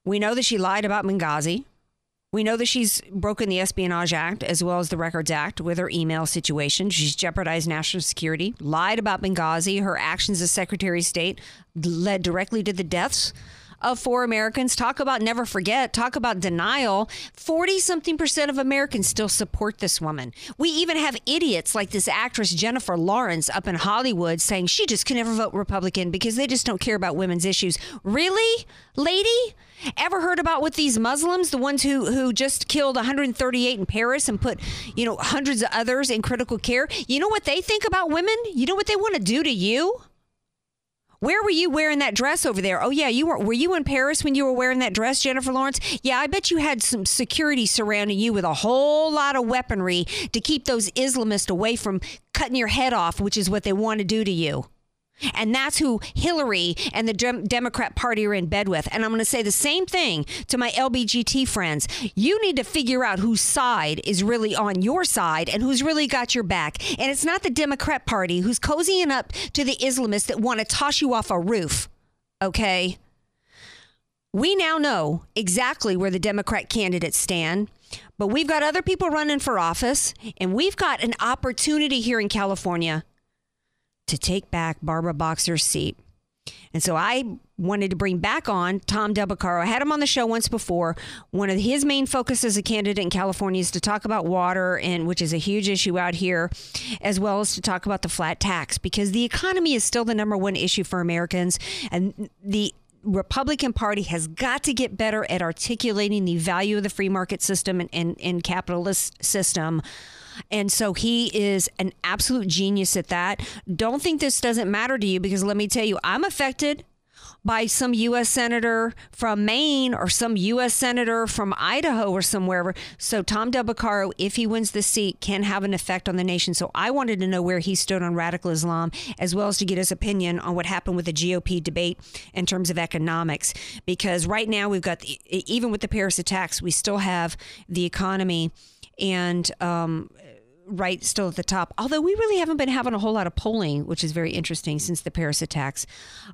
we know that she lied about Benghazi. We know that she's broken the Espionage Act as well as the Records Act with her email situation. She's jeopardized national security, lied about Benghazi. Her actions as Secretary of State led directly to the deaths of four Americans. Talk about never forget. Talk about denial. 40 something percent of Americans still support this woman. We even have idiots like this actress Jennifer Lawrence up in Hollywood saying she just can never vote Republican because they just don't care about women's issues. Really, lady? Ever heard about what these Muslims, the ones who who just killed 138 in Paris and put, you know, hundreds of others in critical care? You know what they think about women? You know what they want to do to you? Where were you wearing that dress over there? Oh yeah, you were. Were you in Paris when you were wearing that dress, Jennifer Lawrence? Yeah, I bet you had some security surrounding you with a whole lot of weaponry to keep those Islamists away from cutting your head off, which is what they want to do to you. And that's who Hillary and the Dem- Democrat Party are in bed with. And I'm going to say the same thing to my LBGT friends. You need to figure out whose side is really on your side and who's really got your back. And it's not the Democrat Party who's cozying up to the Islamists that want to toss you off a roof. Okay? We now know exactly where the Democrat candidates stand. But we've got other people running for office, and we've got an opportunity here in California to take back Barbara Boxer's seat. And so I wanted to bring back on Tom Del I had him on the show once before. One of his main focus as a candidate in California is to talk about water, and which is a huge issue out here, as well as to talk about the flat tax because the economy is still the number one issue for Americans, and the Republican Party has got to get better at articulating the value of the free market system and, and, and capitalist system and so he is an absolute genius at that. Don't think this doesn't matter to you because let me tell you, I'm affected by some U.S. senator from Maine or some U.S. senator from Idaho or somewhere. So Tom Del Beccaro, if he wins the seat, can have an effect on the nation. So I wanted to know where he stood on radical Islam, as well as to get his opinion on what happened with the GOP debate in terms of economics. Because right now we've got, the, even with the Paris attacks, we still have the economy and um, right still at the top. Although we really haven't been having a whole lot of polling, which is very interesting since the Paris attacks.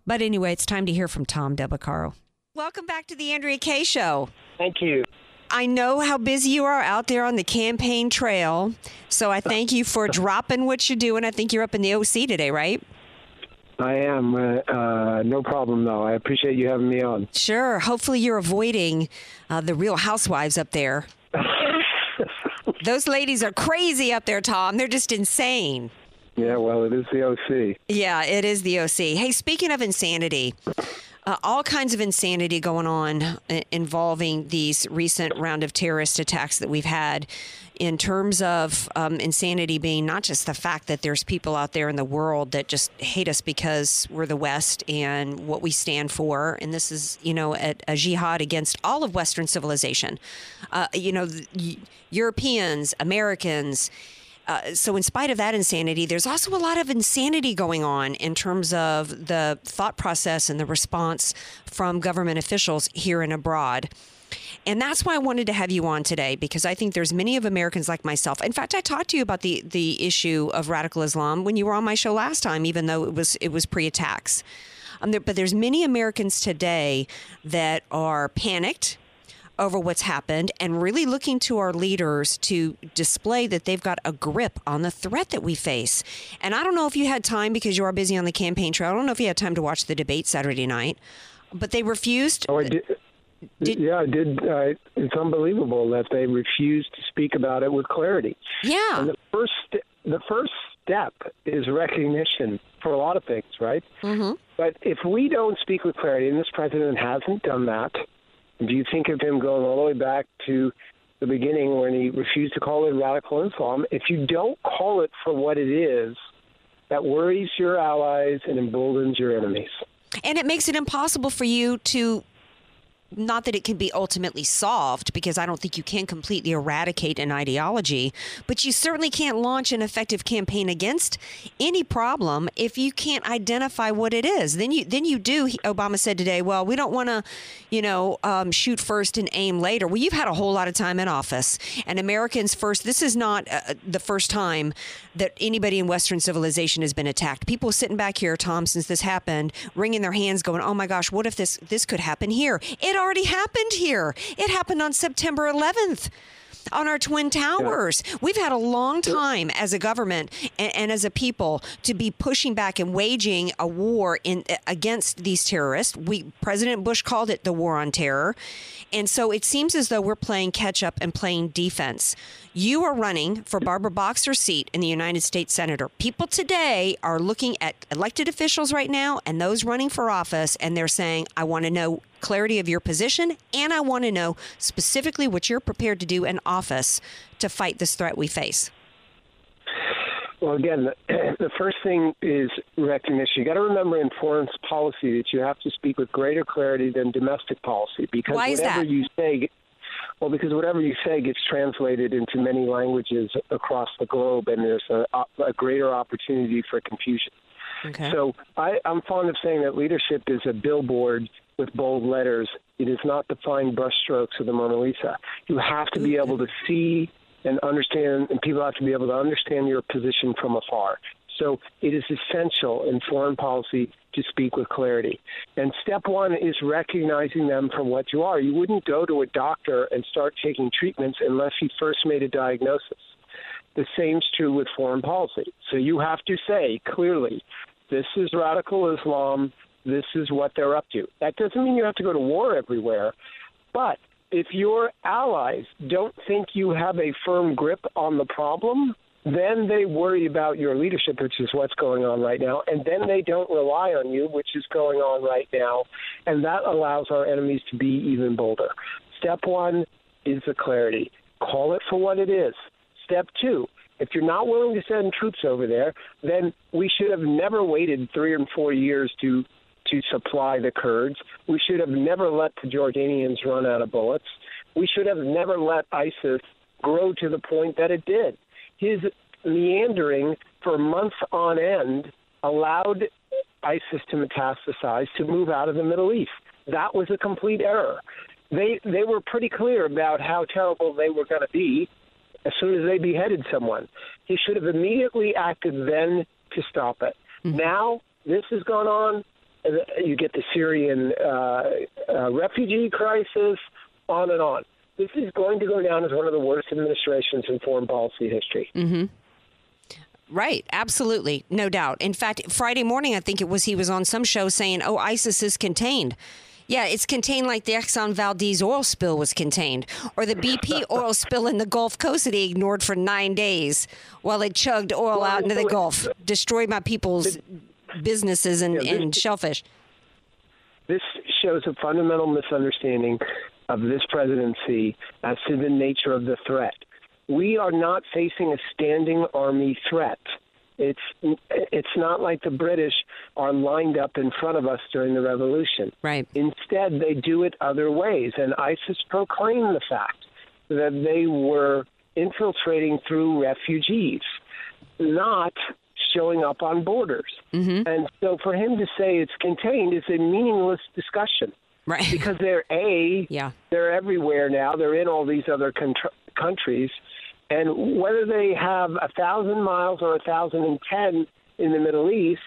But anyway, it's time to hear from Tom Del Beccaro. Welcome back to the Andrea Kaye Show. Thank you. I know how busy you are out there on the campaign trail. So I thank you for dropping what you're doing. I think you're up in the OC today, right? I am. Uh, uh, no problem, though. I appreciate you having me on. Sure. Hopefully, you're avoiding uh, the real housewives up there. Those ladies are crazy up there, Tom. They're just insane. Yeah, well, it is the OC. Yeah, it is the OC. Hey, speaking of insanity, uh, all kinds of insanity going on uh, involving these recent round of terrorist attacks that we've had in terms of um, insanity being not just the fact that there's people out there in the world that just hate us because we're the West and what we stand for. And this is, you know, a, a jihad against all of Western civilization. Uh, you know, Europeans, Americans, uh, so, in spite of that insanity, there's also a lot of insanity going on in terms of the thought process and the response from government officials here and abroad. And that's why I wanted to have you on today because I think there's many of Americans like myself. In fact, I talked to you about the the issue of radical Islam when you were on my show last time, even though it was it was pre-attacks. Um, there, but there's many Americans today that are panicked over what's happened and really looking to our leaders to display that they've got a grip on the threat that we face. And I don't know if you had time because you are busy on the campaign trail. I don't know if you had time to watch the debate Saturday night, but they refused. Oh, I did. Did, yeah, I did. Uh, it's unbelievable that they refused to speak about it with clarity. Yeah. And the first, the first step is recognition for a lot of things, right? Mm-hmm. But if we don't speak with clarity, and this president hasn't done that, do you think of him going all the way back to the beginning when he refused to call it radical Islam? If you don't call it for what it is, that worries your allies and emboldens your enemies. And it makes it impossible for you to not that it can be ultimately solved because I don't think you can completely eradicate an ideology, but you certainly can't launch an effective campaign against any problem if you can't identify what it is. Then you then you do. Obama said today, "Well, we don't want to, you know, um, shoot first and aim later." Well, you've had a whole lot of time in office, and Americans first. This is not uh, the first time that anybody in Western civilization has been attacked. People sitting back here, Tom, since this happened, wringing their hands, going, "Oh my gosh, what if this this could happen here?" It it already happened here. It happened on September 11th on our twin towers. Yeah. We've had a long time as a government and, and, as a people to be pushing back and waging a war in against these terrorists. We President Bush called it the war on terror. And so it seems as though we're playing catch up and playing defense. You are running for Barbara Boxer's seat in the United States Senator. People today are looking at elected officials right now and those running for office, and they're saying, I want to know clarity of your position, and I want to know specifically what you're prepared to do in office to fight this threat we face. Well, again, the, first thing is recognition. You got to remember in foreign policy that you have to speak with greater clarity than domestic policy because Why is whatever that? you say well, because whatever you say gets translated into many languages across the globe, and there's a, a greater opportunity for confusion. Okay. So I, I'm fond of saying that leadership is a billboard with bold letters. It is not the fine brushstrokes of the Mona Lisa. You have to be able to see and understand, and people have to be able to understand your position from afar. So it is essential in foreign policy to speak with clarity. And step one is recognizing them for what you are. You wouldn't go to a doctor and start taking treatments unless you first made a diagnosis. The same's true with foreign policy. So you have to say clearly, this is radical Islam, this is what they're up to. That doesn't mean you have to go to war everywhere, but if your allies don't think you have a firm grip on the problem, then they worry about your leadership, which is what's going on right now, and then they don't rely on you, which is going on right now, and that allows our enemies to be even bolder. Step one is the clarity. Call it for what it is. Step two, if you're not willing to send troops over there, then we should have never waited three or four years to to supply the Kurds. We should have never let the Jordanians run out of bullets. We should have never let ISIS grow to the point that it did. His meandering for months on end allowed ISIS to metastasize, to move out of the Middle East. That was a complete error. They they were pretty clear about how terrible they were going to be as soon as they beheaded someone. He should have immediately acted then to stop it. Mm-hmm. Now this has gone on. You get the Syrian uh, uh, refugee crisis, on and on. This is going to go down as one of the worst administrations in foreign policy history. Mm-hmm. Right, absolutely, no doubt. In fact, Friday morning, I think it was he was on some show saying, "Oh, ISIS is contained." Yeah, it's contained like the Exxon Valdez oil spill was contained, or the BP oil spill in the Gulf Coast that he ignored for nine days while it chugged oil well, out into the Gulf, destroyed my people's businesses and, yeah, this, and shellfish. This shows a fundamental misunderstanding of this presidency as to the nature of the threat we are not facing a standing army threat. It's it's not like the British are lined up in front of us during the revolution. Right. Instead, they do it other ways, and ISIS proclaimed the fact that they were infiltrating through refugees, not showing up on borders. Mm-hmm. And so, for him to say it's contained is a meaningless discussion. Right. Because they're a yeah they're everywhere now. They're in all these other countries and whether they have a thousand miles or a thousand and ten in the Middle East,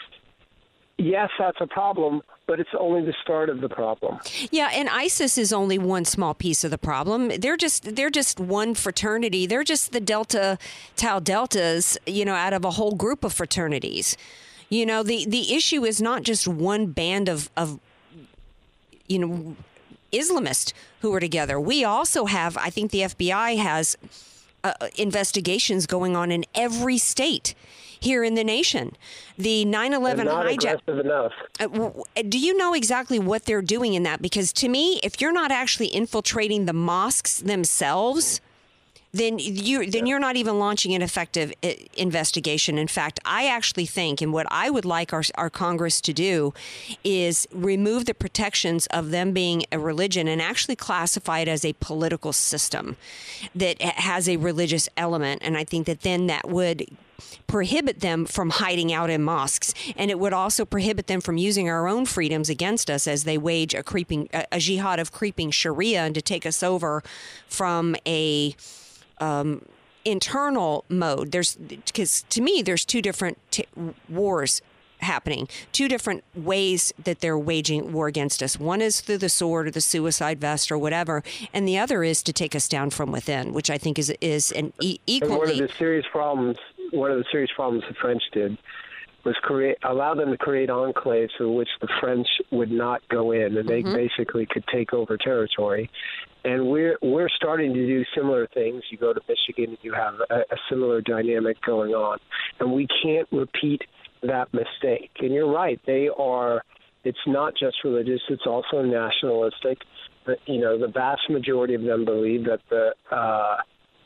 yes, that's a problem, but it's only the start of the problem. Yeah, and ISIS is only one small piece of the problem. They're just they're just one fraternity. They're just the Delta Tau Deltas, you know, out of a whole group of fraternities. You know, the the issue is not just one band of of you know Islamists who are together. We also have, I think the FBI has uh, investigations going on in every state here in the nation. The 9 11 hijack. enough. Uh, do you know exactly what they're doing in that? Because to me, if you're not actually infiltrating the mosques themselves, then you then you're not even launching an effective uh, investigation. In fact, I actually think, and what I would like our, our Congress to do, is remove the protections of them being a religion and actually classify it as a political system that has a religious element. And I think that then that would prohibit them from hiding out in mosques, and it would also prohibit them from using our own freedoms against us as they wage a creeping a, a jihad of creeping Sharia and to take us over from a um, internal mode. There's because to me, there's two different t- wars happening. Two different ways that they're waging war against us. One is through the sword or the suicide vest or whatever, and the other is to take us down from within, which I think is is an e- equally. And one of the serious problems. One of the serious problems the French did was create allow them to create enclaves in which the French would not go in, and they mm-hmm. basically could take over territory. And we're we're starting to do similar things. You go to Michigan, you have a, a similar dynamic going on, and we can't repeat that mistake. And you're right; they are. It's not just religious; it's also nationalistic. But, you know, the vast majority of them believe that the uh,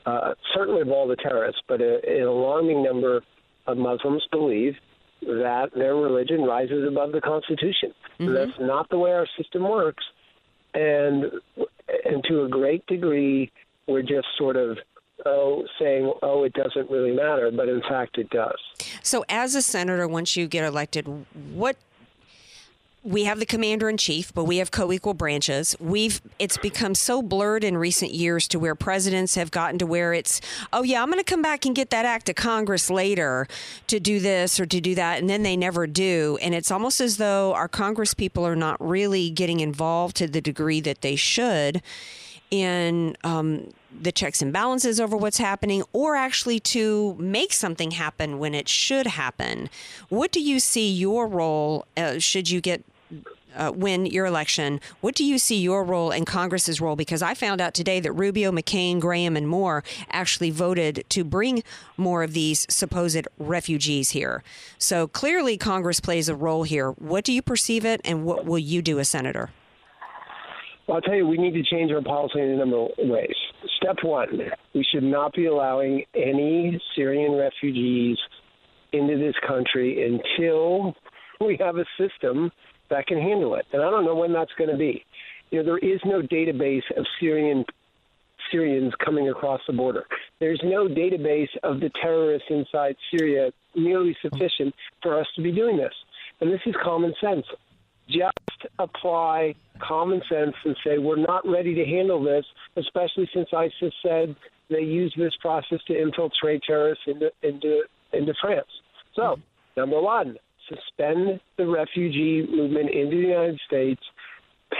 uh, certainly of all the terrorists, but a, an alarming number of Muslims believe that their religion rises above the Constitution. Mm-hmm. That's not the way our system works, and and to a great degree, we're just sort of oh saying oh it doesn't really matter, but in fact it does. So, as a senator, once you get elected, what we have the commander in chief, but we have co-equal branches. We've it's become so blurred in recent years to where presidents have gotten to where it's, oh yeah, I'm going to come back and get that act of Congress later to do this or to do that, and then they never do. And it's almost as though our Congress people are not really getting involved to the degree that they should in um, the checks and balances over what's happening or actually to make something happen when it should happen. What do you see your role uh, should you get uh, win your election, what do you see your role and Congress's role? Because I found out today that Rubio, McCain, Graham, and Moore actually voted to bring more of these supposed refugees here. So clearly, Congress plays a role here. What do you perceive it, and what will you do as senator? Well, I'll tell you, we need to change our policy in a number of ways. Step one, we should not be allowing any Syrian refugees into this country until we have a system that can handle it. And I don't know when that's going to be. You know, there is no database of Syrian Syrians coming across the border. There's no database of the terrorists inside Syria nearly sufficient for us to be doing this. And this is common sense. Just apply common sense and say we're not ready to handle this, especially since ISIS said they use this process to infiltrate terrorists into into into France. So, number one, suspend the refugee movement into the United States,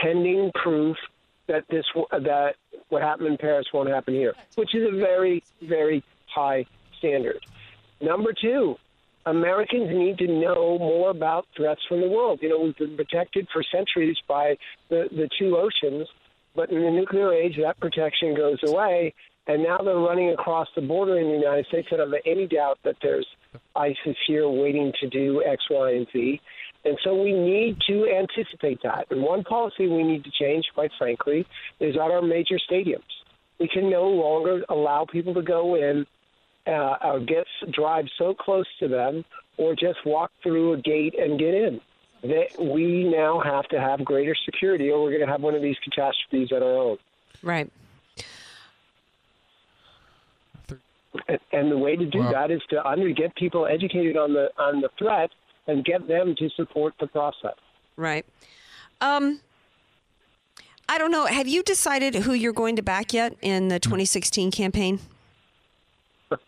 pending proof that this that what happened in Paris won't happen here, which is a very very high standard. Number two, Americans need to know more about threats from the world. You know, we've been protected for centuries by the, the two oceans, but in the nuclear age, that protection goes away. And now they're running across the border in the United States. I have any doubt that there's ISIS here waiting to do X, Y, and Z. And so we need to anticipate that. And one policy we need to change, quite frankly, is at our major stadiums. We can no longer allow people to go in uh, or get drive so close to them, or just walk through a gate and get in. That we now have to have greater security, or we're going to have one of these catastrophes at our own. Right. And, and the way to do Wow. that is to under get people educated on the on the threat and get them to support the process. Right. Um, I don't know. Have you decided who you're going to back yet in the 2016 campaign?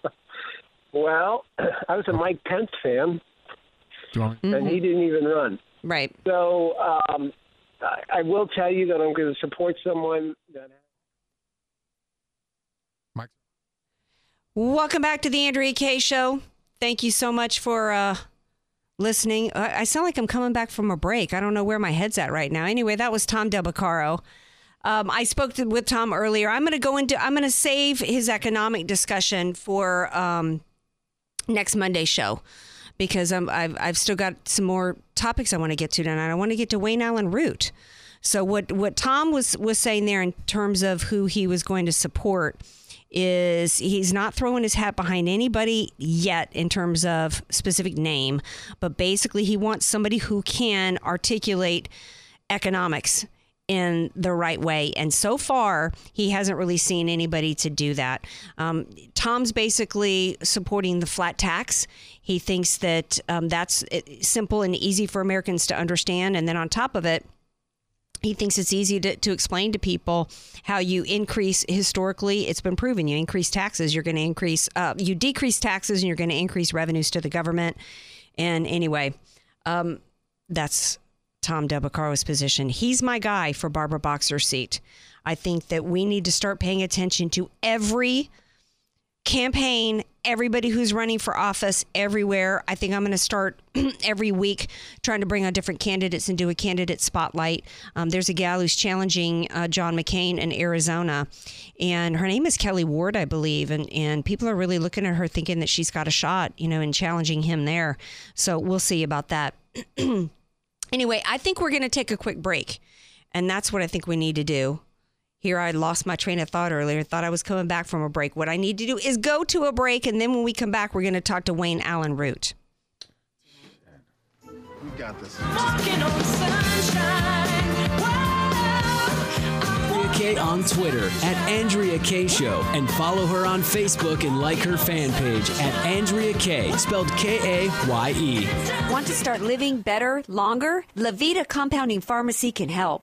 Well, I was a Mike Pence fan, and he didn't even run. Right. So um, I, I will tell you that I'm going to support someone that. Welcome back to the Andrea Kaye Show. Thank you so much for uh, listening. I, sound like I'm coming back from a break. I don't know where my head's at right now. Anyway, that was Tom Del Beccaro. Um, I spoke to, with Tom earlier. I'm going to go into. I'm going to save his economic discussion for um, next Monday show because I'm, I've I've still got some more topics I want to get to tonight. I want to get to Wayne Allyn Root. So what what Tom was was saying there in terms of who he was going to support is he's not throwing his hat behind anybody yet in terms of specific name, but basically he wants somebody who can articulate economics in the right way. And so far, he hasn't really seen anybody to do that. Um, Tom's basically supporting the flat tax. He thinks that um, that's uh, simple and easy for Americans to understand. And then on top of it, he thinks it's easy to, to explain to people how you increase historically it's been proven you increase taxes you're going to increase uh, you decrease taxes and you're going to increase revenues to the government. And anyway um, that's tom Del Beccaro's position. He's my guy for barbara boxer's seat. I think that we need to start paying attention to every campaign everybody who's running for office everywhere. I think I'm going to start every week trying to bring on different candidates and do a candidate spotlight. Um, there's a gal who's challenging uh, John McCain in Arizona, and her name is Kelli Ward, I believe, and and people are really looking at her thinking that she's got a shot, you know, in challenging him there. So we'll see about that. anyway, I think we're going to take a quick break, and that's what I think we need to do. Here, I lost my train of thought earlier. Thought I was coming back from a break. What I need to do is go to a break, and then when we come back, we're going to talk to Wayne Allyn Root. We got this. Andrea Kaye on Twitter at Andrea Kaye Show and follow her on Facebook and like her fan page at Andrea Kaye, spelled K A Y E. Want to start living better, longer? Levita Compounding Pharmacy can help.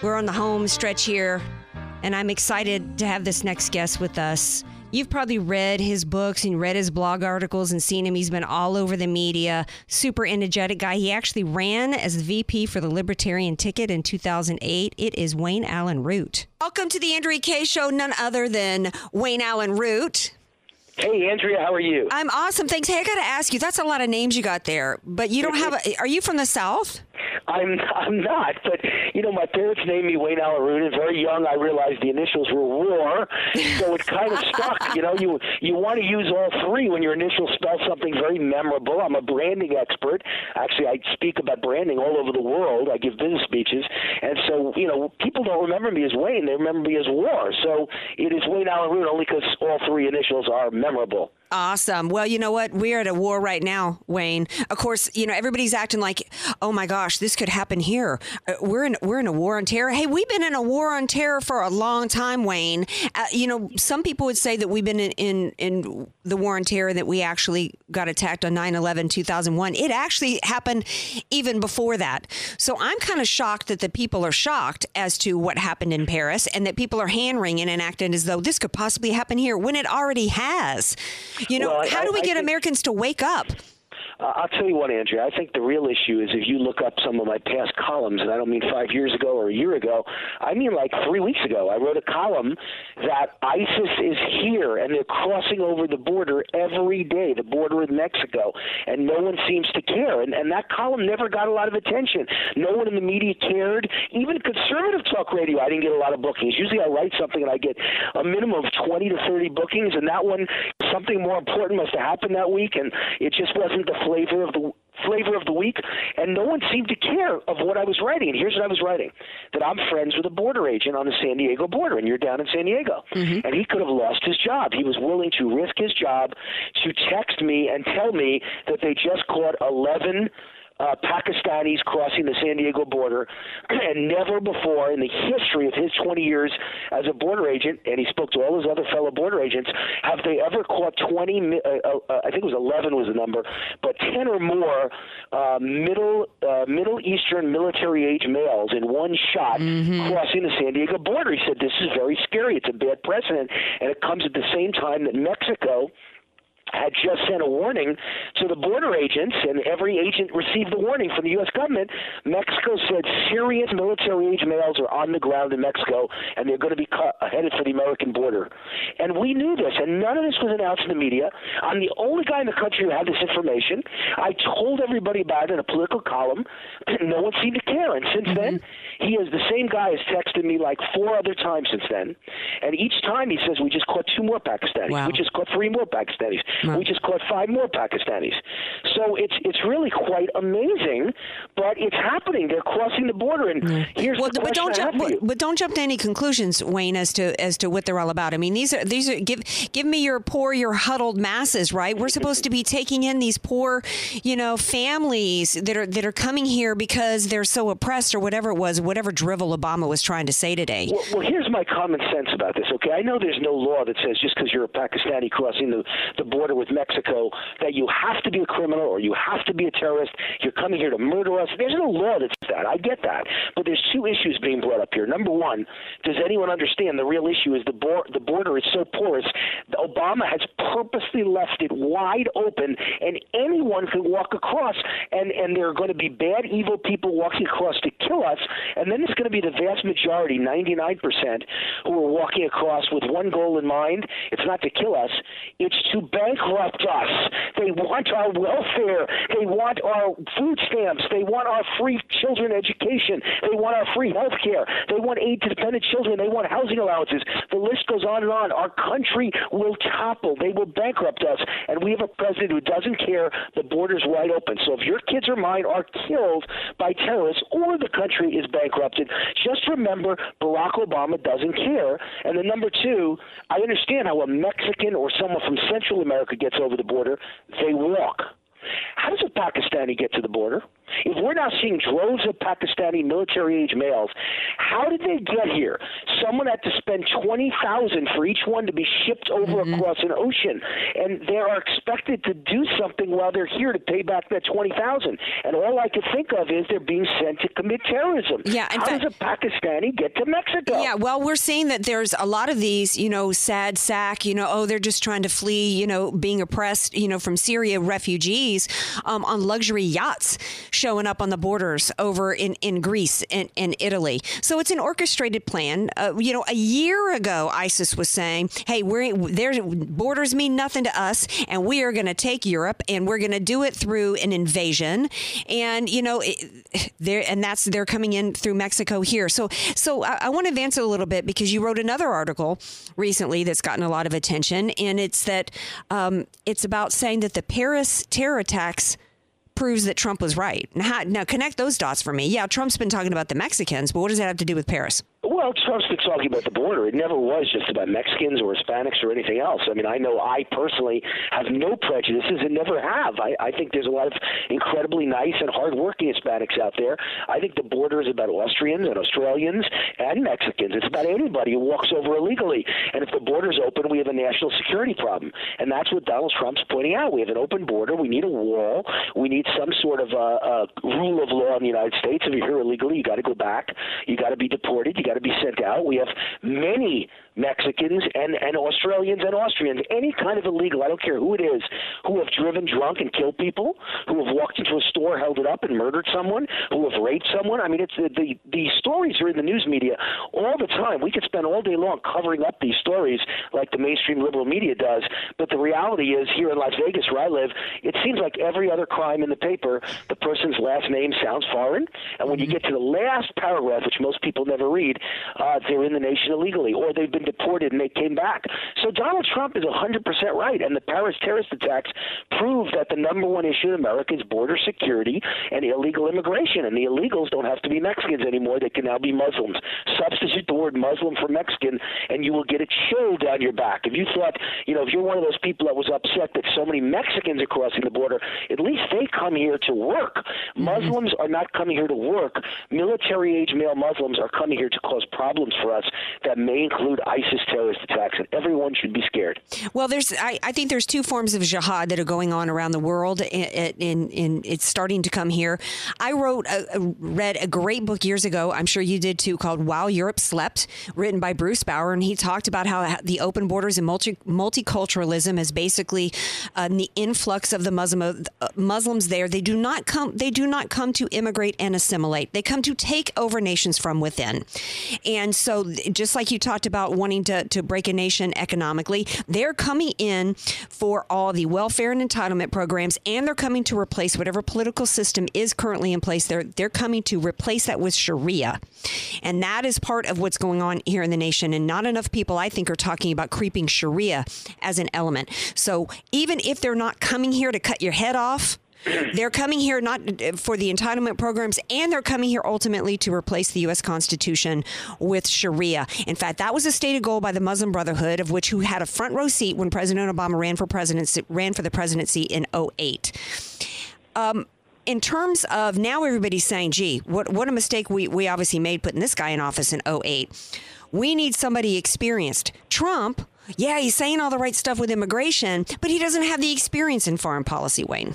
We're on the home stretch here, and I'm excited to have this next guest with us. You've probably read his books and read his blog articles and seen him. He's been all over the media. Super energetic guy. He actually ran as the VP for the Libertarian ticket in 2008. It is Wayne Allyn Root. Welcome to the Andrea Kaye Show. None other than Wayne Allyn Root. Hey, Andrea, how are you? I'm awesome. Thanks. Hey, I got to ask you. That's a lot of names you got there, but you don't have. A, are you from the South? I'm I'm not, but you know, my parents named me Wayne Allyn Root, and very young I realized the initials were War, so it kind of stuck. You know, you you want to use all three when your initials spell something very memorable. I'm a branding expert. Actually, I speak about branding all over the world. I give business speeches, and so you know, people don't remember me as Wayne; they remember me as War. So it is Wayne Allyn Root only because all three initials are memorable. Awesome. Well, you know what? We're at a war right now, Wayne. Of course, you know everybody's acting like, "Oh my gosh, this could happen here." Uh, we're in we're in a war on terror. Hey, we've been in a war on terror for a long time, Wayne. Uh, you know, some people would say that we've been in, in in the war on terror that we actually got attacked on 9/11 2001. It actually happened even before that. So I'm kind of shocked that the people are shocked as to what happened in Paris and that people are hand wringing and acting as though this could possibly happen here when it already has. You know, Well, I- how do we I get Americans to wake up? Uh, I'll tell you what, Andrea. I think the real issue is if you look up some of my past columns, and I don't mean five years ago or a year ago, I mean like three weeks ago. I wrote a column that ISIS is here and they're crossing over the border every day, the border with Mexico, and no one seems to care. And, and that column never got a lot of attention. No one in the media cared. Even conservative talk radio, I didn't get a lot of bookings. Usually I write something and I get a minimum of 20 to 30 bookings, and that one, something more important must have happened that week, and it just wasn't the flavor of the flavor of the week, and no one seemed to care of what I was writing. And here's what I was writing: that I'm friends with a border agent on the San Diego border, and you're down in San Diego, mm-hmm. and he could have lost his job. He was willing to risk his job to text me and tell me that they just caught 11 uh, Pakistanis crossing the San Diego border, and never before in the history of his 20 years as a border agent, and he spoke to all his other fellow border agents, have they ever caught 20? mi- Uh, uh, I think it was 11 was the number, but 10 or more uh, middle uh, Middle Eastern military age males in one shot crossing the San Diego border. He said this is very scary. It's a bad precedent, and it comes at the same time that Mexico had just sent a warning to the border agents, and every agent received the warning from the U.S. government. Mexico said serious military age males are on the ground in Mexico, and they're going to be cut, uh, headed for the American border. And we knew this, and none of this was announced in the media. I'm the only guy in the country who had this information. I told everybody about it in a political column. no one seemed to care, and since then, mm-hmm. he is the same guy has texted me like four other times since then, and each time he says we just caught two more Pakistanis, Wow. we just caught three more Pakistanis, we just caught five more Pakistanis. So it's it's really quite amazing, but it's happening. They're crossing the border, and here's well, the but don't jump. But, but don't jump to any conclusions, Wayne, as to as to what they're all about. I mean, these are these are give give me your poor, your huddled masses, right? We're supposed to be taking in these poor, you know, families that are that are coming here because they're so oppressed or whatever it was, whatever drivel Obama was trying to say today. Well, well, here's my common sense about this. Okay, I know there's no law that says just because you're a Pakistani crossing the, the border with Mexico that you have to be a criminal or you have to be a terrorist. You're coming here to murder us. There's no law that says that. I get that, but there's two issues being brought up here. Number one, does anyone understand the real issue is the bor- the border is so porous. Obama has purposely left it wide open, and anyone can walk across, and and there are going to be bad, evil people walking across to kill us, and then there's going to be the vast majority, 99%, who are walking across with one goal in mind. It's not to kill us, it's to bankrupt us. They want our welfare. They want our food stamps. They want our free children education. They want our free health care. They want aid to dependent children. They want housing allowances. The list goes on and on. Our country will topple. They will bankrupt us. And we have a president who doesn't care. The border's wide open. So if your kids or mine are killed by terrorists or the country is bankrupted. Just remember, Barack Obama doesn't care. And then number two, I understand how a Mexican or someone from Central America gets over the border. They walk. How does a Pakistani get to the border? If we're now seeing droves of Pakistani military age males, how did they get here? Someone had to spend twenty thousand for each one to be shipped over mm-hmm. across an ocean, and they are expected to do something while they're here to pay back that twenty thousand. And all I can think of is they're being sent to commit terrorism. Yeah, how fact, does a Pakistani get to Mexico? Yeah, well, we're seeing that there's a lot of these, you know, sad sack, you know, oh, they're just trying to flee, you know, being oppressed, you know, from Syria refugees um, on luxury yachts showing up on the borders over in, in Greece and, and Italy. So it's an orchestrated plan. Uh, you know, a year ago, ISIS was saying, hey, we're, their borders mean nothing to us, and we are going to take Europe, and we're going to do it through an invasion. And, you know, there and that's they're coming in through Mexico here. So, so I, I want to advance it a little bit because you wrote another article recently that's gotten a lot of attention, and it's that um, it's about saying that the Paris terror attacks proves that Trump was right. Now, now, connect those dots for me. Yeah, Trump's been talking about the Mexicans, but what does that have to do with Paris? Well, Trump's been talking about the border. It never was just about Mexicans or Hispanics or anything else. I mean, I know I personally have no prejudices and never have. I, I think there's a lot of incredibly nice and hardworking Hispanics out there. I think the border is about Austrians and Australians and Mexicans. It's about anybody who walks over illegally. And if the border's open, we have a national security problem. And that's what Donald Trump's pointing out. We have an open border. We need a wall. We need some sort of uh, uh, rule of law in the United States. If you're here illegally, you got to go back. You got to be deported. You got to be sent out. We have many Mexicans and, and Australians and Austrians, any kind of illegal, I don't care who it is, who have driven drunk and killed people, who have walked into a store, held it up, and murdered someone, who have raped someone. I mean, it's the, the, the stories are in the news media all the time. We could spend all day long covering up these stories like the mainstream liberal media does, but the reality is here in Las Vegas, where I live, it seems like every other crime in the paper, the person's last name sounds foreign, and when you get to the last paragraph, which most people never read, uh, they're in the nation illegally, or they've been deported and they came back. So Donald Trump is 100% right, and the Paris terrorist attacks prove that the number one issue in America is border security and illegal immigration, and the illegals don't have to be Mexicans anymore; they can now be Muslims. Substitute the word Muslim for Mexican, and you will get a chill down your back. If you thought, you know, if you're one of those people that was upset that so many Mexicans are crossing the border, at least they come here to work. Mm-hmm. Muslims are not coming here to work. Military age male Muslims are coming here to cause problems for us that may include ISIS terrorist attacks, and everyone should be scared. Well, there's I, I think there's two forms of jihad that are going on around the world, and, it's starting to come here. I wrote, a, read a great book years ago. I'm sure you did too, called "While Europe Slept," written by Bruce Bawer, and he talked about how the open borders and multi, multiculturalism is basically uh, the influx of the Muslim uh, Muslims there. They do not come. They do not come to immigrate and assimilate. They come to take over nations from within. And so, just like you talked about wanting to, to break a nation economically, they're coming in for all the welfare and entitlement programs, and they're coming to replace whatever political system is currently in place. They're, they're coming to replace that with Sharia. And that is part of what's going on here in the nation. And not enough people, I think, are talking about creeping Sharia as an element. So, even if they're not coming here to cut your head off, they're coming here not for the entitlement programs, and they're coming here ultimately to replace the U.S. Constitution with Sharia. In fact, that was a stated goal by the Muslim Brotherhood, of which who had a front row seat when President Obama ran for presidency, ran for the presidency in 08. Um, in terms of now, everybody's saying, "Gee, what what a mistake we we obviously made putting this guy in office in 08. We need somebody experienced." Trump. Yeah, he's saying all the right stuff with immigration, but he doesn't have the experience in foreign policy, Wayne.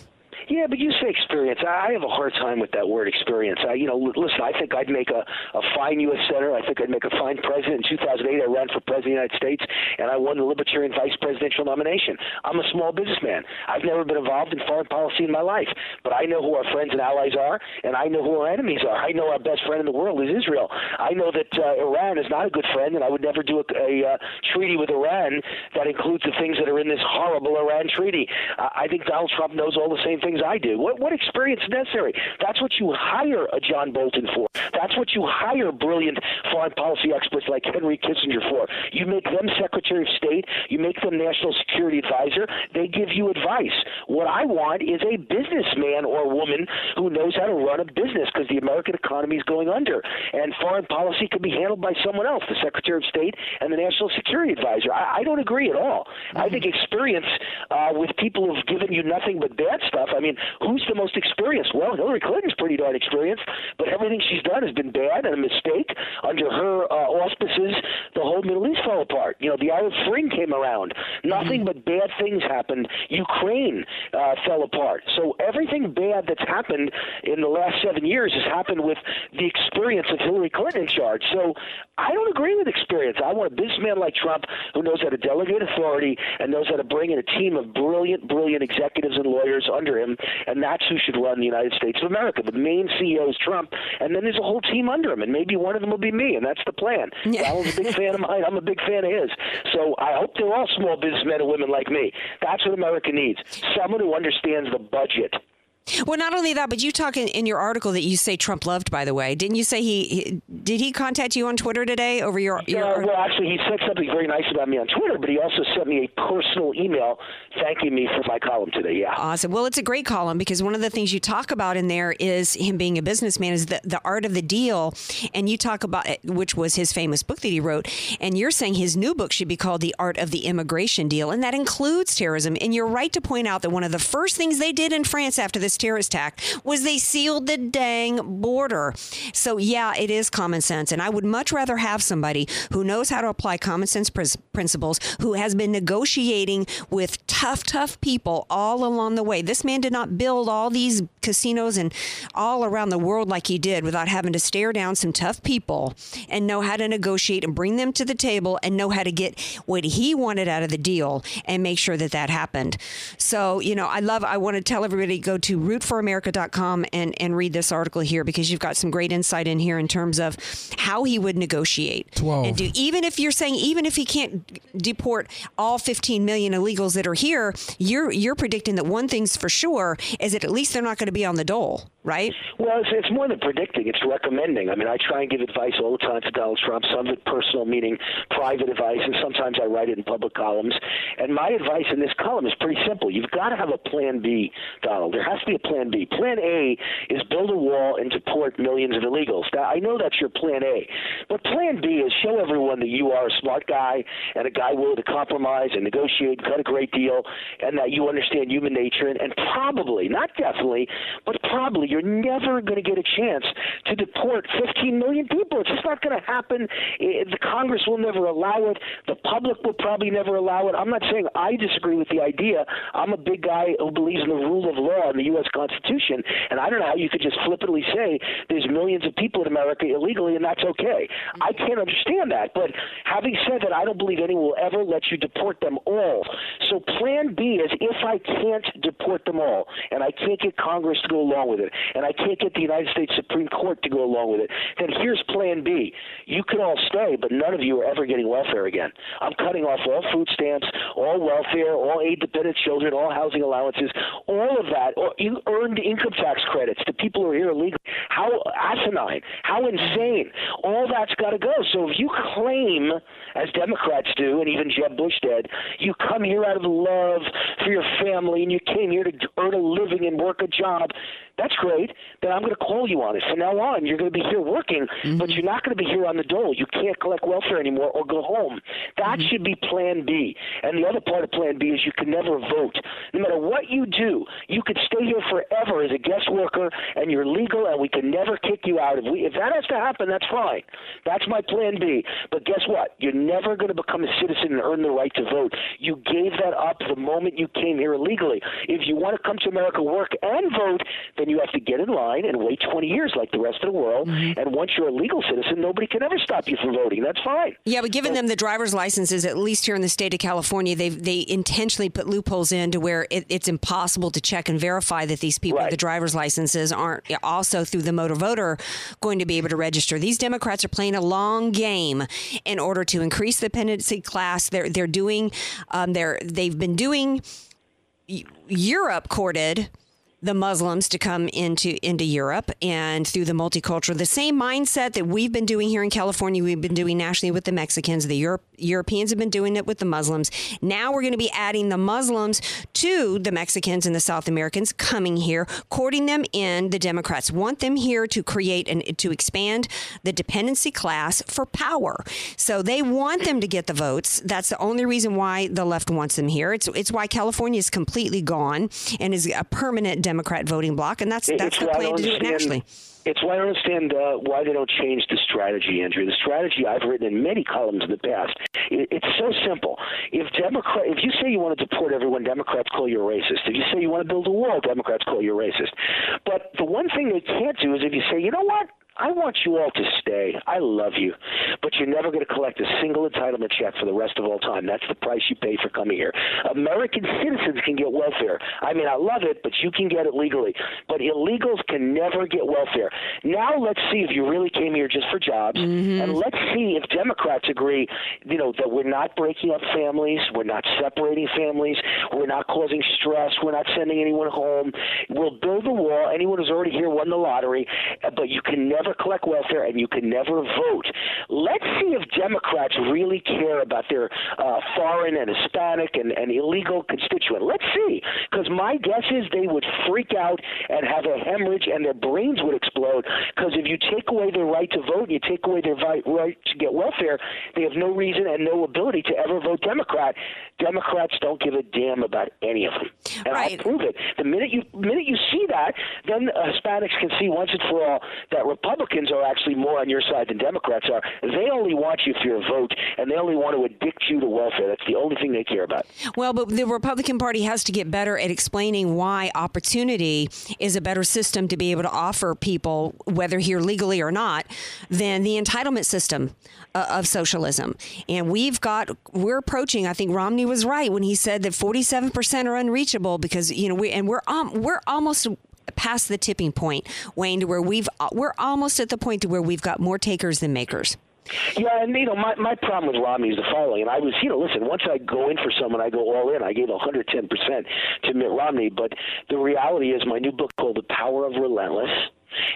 Yeah, but you say experience. I have a hard time with that word experience. I, you know, listen, I think I'd make a, a fine U.S. senator. I think I'd make a fine president. In 2008, I ran for president of the United States, and I won the Libertarian vice presidential nomination. I'm a small businessman. I've never been involved in foreign policy in my life, but I know who our friends and allies are, and I know who our enemies are. I know our best friend in the world is Israel. I know that uh, Iran is not a good friend, and I would never do a, a uh, treaty with Iran that includes the things that are in this horrible Iran treaty. Uh, I think Donald Trump knows all the same things things I do. What, what experience is necessary? That's what you hire a John Bolton for. That's what you hire brilliant foreign policy experts like Henry Kissinger for. You make them Secretary of State, you make them National Security Advisor, they give you advice. What I want is a businessman or woman who knows how to run a business because the American economy is going under. And foreign policy could be handled by someone else, the Secretary of State and the National Security Advisor. I, I don't agree at all. Mm-hmm. I think experience uh, with people who've given you nothing but bad stuff. I mean, who's the most experienced? Well, Hillary Clinton's pretty darn experienced, but everything she's done has been bad and a mistake. Under her uh, auspices, the whole Middle East fell apart. You know, the Arab Spring came around. Nothing mm-hmm. but bad things happened. Ukraine uh, fell apart. So everything bad that's happened in the last seven years has happened with the experience of Hillary Clinton in charge. So I don't agree with experience. I want a businessman like Trump who knows how to delegate authority and knows how to bring in a team of brilliant, brilliant executives and lawyers under him, and that's who should run the United States of America. The main CEO is Trump, and then there's a whole team under him, and maybe one of them will be me, and that's the plan. Yeah. Alan's a big fan of mine. I'm a big fan of his. So I hope they're all small businessmen and women like me. That's what America needs. Someone who understands the budget. Well, not only that, but you talk in, in, your article that you say Trump loved. By the way, didn't you say he, he did he contact you on Twitter today over your? your yeah, well, actually, he said something very nice about me on Twitter, but he also sent me a personal email thanking me for my column today. Yeah, awesome. Well, it's a great column because one of the things you talk about in there is him being a businessman, is the the art of the deal, and you talk about it, which was his famous book that he wrote, and you're saying his new book should be called The Art of the Immigration Deal, and that includes terrorism. And you're right to point out that one of the first things they did in France after this terrorist attack was they sealed the dang border. So, yeah, it is common sense. And I would much rather have somebody who knows how to apply common sense pr- principles, who has been negotiating with tough, tough people all along the way. This man did not build all these casinos and all around the world like he did without having to stare down some tough people and know how to negotiate and bring them to the table and know how to get what he wanted out of the deal and make sure that that happened. So, you know, I love, I want to tell everybody go to rootforamerica.com and, and read this article here because you've got some great insight in here in terms of how he would negotiate. 12. And do, even if you're saying, even if he can't deport all 15 million illegals that are here, you're, you're predicting that one thing's for sure is that at least they're not going to be on the dole, right? Well, it's, it's more than predicting; it's recommending. I mean, I try and give advice all the time to Donald Trump. Some of it personal, meaning private advice, and sometimes I write it in public columns. And my advice in this column is pretty simple: you've got to have a plan B, Donald. There has to be a plan B. Plan A is build a wall and deport millions of illegals. Now, I know that's your plan A, but plan B is show everyone that you are a smart guy and a guy willing to compromise and negotiate, and cut a great deal, and that you understand human nature, and, and probably, not definitely, but probably you're never going to get a chance to deport 15 million people. It's just not going to happen. The Congress will never allow it. The public will probably never allow it. I'm not saying I disagree with the idea. I'm a big guy who believes in the rule of law and the U.S. Constitution, and I don't know how you could just flippantly say there's millions of people in America illegally and that's okay. I can't understand that. But having said that, I don't believe anyone will ever let you deport them all. So Plan B is if I can't deport them all, and I can't get Congress to go along with it, and I can't get the United States Supreme Court to go along with it, then here's plan B. You can all stay, but none of you are ever getting welfare again. I'm cutting off all food stamps, all welfare, all aid dependent children, all housing allowances, all of that, or earned income tax credits to people who are here illegally. How asinine, how insane. All that's got to go. So if you claim, as Democrats do, and even Jeb Bush did, you come here out of love for your family and you came here to earn a living and work a job, that's great. Then I'm going to call you on it. From now on, you're going to be here working, mm-hmm. but you're not going to be here on the dole. You can't collect welfare anymore or go home. That mm-hmm. should be Plan B. And the other part of Plan B is you can never vote. No matter what you do, you could stay here forever as a guest worker, and you're legal, and we can never kick you out. If we, if that has to happen, that's fine. That's my Plan B. But guess what? You're never going to become a citizen and earn the right to vote. You gave that up the moment you came here illegally. If you want to come to America, work and vote, then you have to get in line and wait 20 years like the rest of the world. Mm-hmm. And once you're a legal citizen, nobody can ever stop you from voting. That's fine. Yeah, but giving so, them the driver's licenses, at least here in the state of California, they they intentionally put loopholes in to where it, it's impossible to check and verify that these people right. with the driver's licenses aren't also through the motor voter going to be able to register. These Democrats are playing a long game in order to increase the pendency class. They're they're doing um, they're they've been doing Europe courted the Muslims to come into into Europe and through the multicultural, the same mindset that we've been doing here in California, we've been doing nationally with the Mexicans. The Europe, Europeans have been doing it with the Muslims. Now we're going to be adding the Muslims to the Mexicans and the South Americans coming here, courting them in. The Democrats want them here to create and to expand the dependency class for power. So they want them to get the votes. That's the only reason why the left wants them here. It's it's why California is completely gone and is a permanent Democrat voting bloc, and that's that's It's the plan to do it nationally. It's why I don't understand uh, why they don't change the strategy, Andrew. The strategy I've written in many columns in the past. It, it's so simple. If Democrat, if you say you want to deport everyone, Democrats call you a racist. If you say you want to build a wall, Democrats call you a racist. But the one thing they can't do is if you say, you know what, I want you all to stay. I love you. But you're never going to collect a single entitlement check for the rest of all time. That's the price you pay for coming here. American citizens can get welfare. I mean, I love it, but you can get it legally. But illegals can never get welfare. Now let's see if you really came here just for jobs. Mm-hmm. And let's see if Democrats agree, you know, that we're not breaking up families, we're not separating families, we're not causing stress, we're not sending anyone home. We'll build the wall. Anyone who's already here won the lottery, but you can never collect welfare and you can never vote. Let's see if Democrats really care about their uh, foreign and Hispanic and, and illegal constituent. Let's see, because my guess is they would freak out and have a hemorrhage and their brains would explode. Because if you take away their right to vote, and you take away their vi- right to get welfare, they have no reason and no ability to ever vote Democrat. Democrats don't give a damn about any of them, and I'll prove it. The minute you minute you see that, then Hispanics can see once and for all that Republicans are actually more on your side than Democrats are. They only want you for your vote, and they only want to addict you to welfare. That's the only thing they care about. Well, but the Republican Party has to get better at explaining why opportunity is a better system to be able to offer people, whether here legally or not, than the entitlement system uh, of socialism. And we've got, we're approaching. I think Romney was right when he said that 47 percent are unreachable because you know we and we're um, we're almost past the tipping point, Wayne, to where we've uh, we're almost at the point to where we've got more takers than makers. Yeah, and you know, my my problem with Romney is the following. And I was, you know, listen, once I go in for someone, I go all in. I gave 110 percent to Mitt Romney, but the reality is, my new book called The Power of Relentless.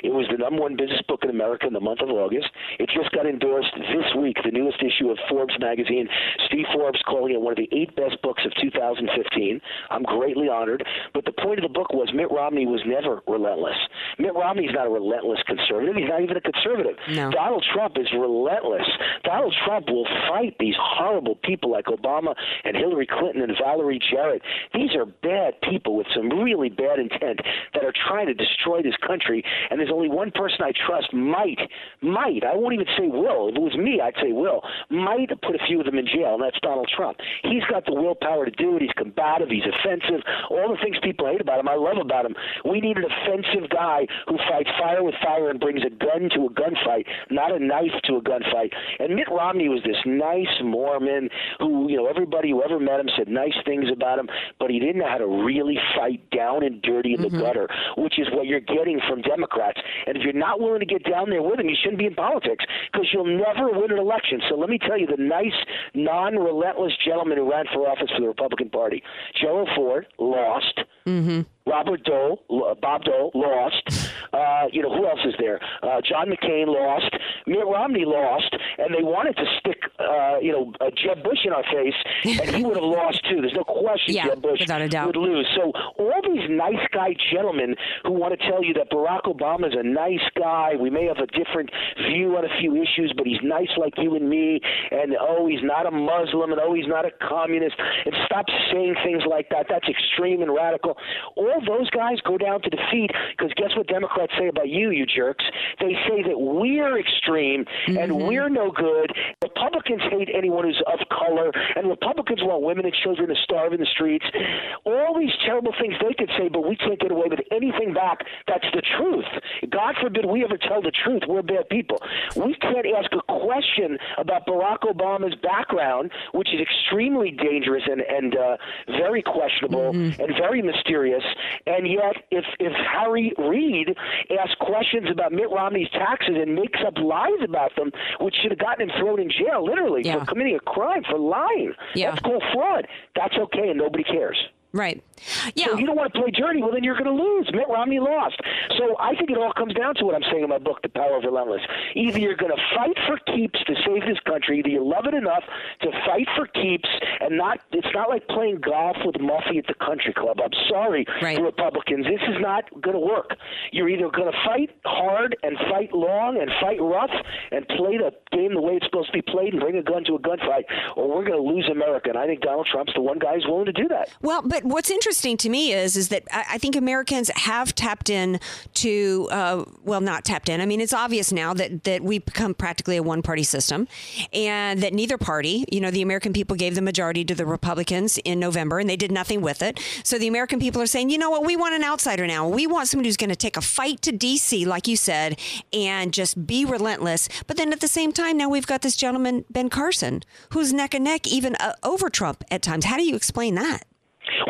It was the number one business book in America in the month of August. It just got endorsed this week, the newest issue of Forbes magazine. Steve Forbes calling it one of the eight best books of 2015. I'm greatly honored. But the point of the book was Mitt Romney was never relentless. Mitt Romney's not a relentless conservative. He's not even a conservative. No. Donald Trump is relentless. Donald Trump will fight these horrible people like Obama and Hillary Clinton and Valerie Jarrett. These are bad people with some really bad intent that are trying to destroy this country. And there's only one person I trust might, might, I won't even say will. If it was me, I'd say will, might put a few of them in jail, and that's Donald Trump. He's got the willpower to do it. He's combative. He's offensive. All the things people hate about him, I love about him. We need an offensive guy who fights fire with fire and brings a gun to a gunfight, not a knife to a gunfight. And Mitt Romney was this nice Mormon who, you know, everybody who ever met him said nice things about him, but he didn't know how to really fight down and dirty in the mm-hmm. gutter, which is what you're getting from Democrats. And if you're not willing to get down there with them, you shouldn't be in politics because you'll never win an election. So let me tell you, the nice, non-relentless gentleman who ran for office for the Republican Party, Gerald Ford, lost. Mm-hmm. Robert Dole, Bob Dole lost. You know who else is there? Uh, John McCain lost. Mitt Romney lost, and they wanted to stick, uh, you know, uh, Jeb Bush in our face, and he would have lost too. There's no question Yeah, Jeb Bush without a doubt. would lose. So all these nice guy gentlemen who want to tell you that Barack Obama is a nice guy, we may have a different view on a few issues, but he's nice like you and me, and oh, he's not a Muslim, and oh, he's not a communist, and stop saying things like that. That's extreme and radical. All those guys go down to defeat because guess what Democrats say about you, you jerks? They say that we're extreme and we're no good. Republicans hate anyone who's of color, and Republicans want women and children to starve in the streets. All these terrible things they could say, but we can't get away with anything back. That's the truth. God forbid we ever tell the truth. We're bad people. We can't ask a question about Barack Obama's background, which is extremely dangerous and, and uh, very questionable and very mysterious. And yet, if, if Harry Reid asks questions about Mitt Romney's taxes and makes up lies about them, which should have gotten him thrown in jail, literally, for committing a crime, for lying, Yeah. that's called fraud. That's okay, and nobody cares. Right. Yeah. So you don't want to play dirty, well, then you're going to lose. Mitt Romney lost. So I think it all comes down to what I'm saying in my book, The Power of Relentless. Either you're going to fight for keeps to save this country, either you love it enough to fight for keeps and not, it's not like playing golf with Muffy at the country club. I'm sorry, right. Republicans. This is not going to work. You're either going to fight hard and fight long and fight rough and play the game the way it's supposed to be played and bring a gun to a gunfight, or we're going to lose America. And I think Donald Trump's the one guy who's willing to do that. Well, but what's interesting to me is is that I think Americans have tapped in to uh, well, not tapped in. I mean, it's obvious now that that we've become practically a one party system, and that neither party, you know, the American people gave the majority to the Republicans in November, and they did nothing with it. So the American people are saying, you know what, we want an outsider now. We want somebody who's going to take a fight to D.C., like you said, and just be relentless. But then at the same time, now we've got this gentleman Ben Carson, who's neck and neck, even uh, over Trump at times. How do you explain that?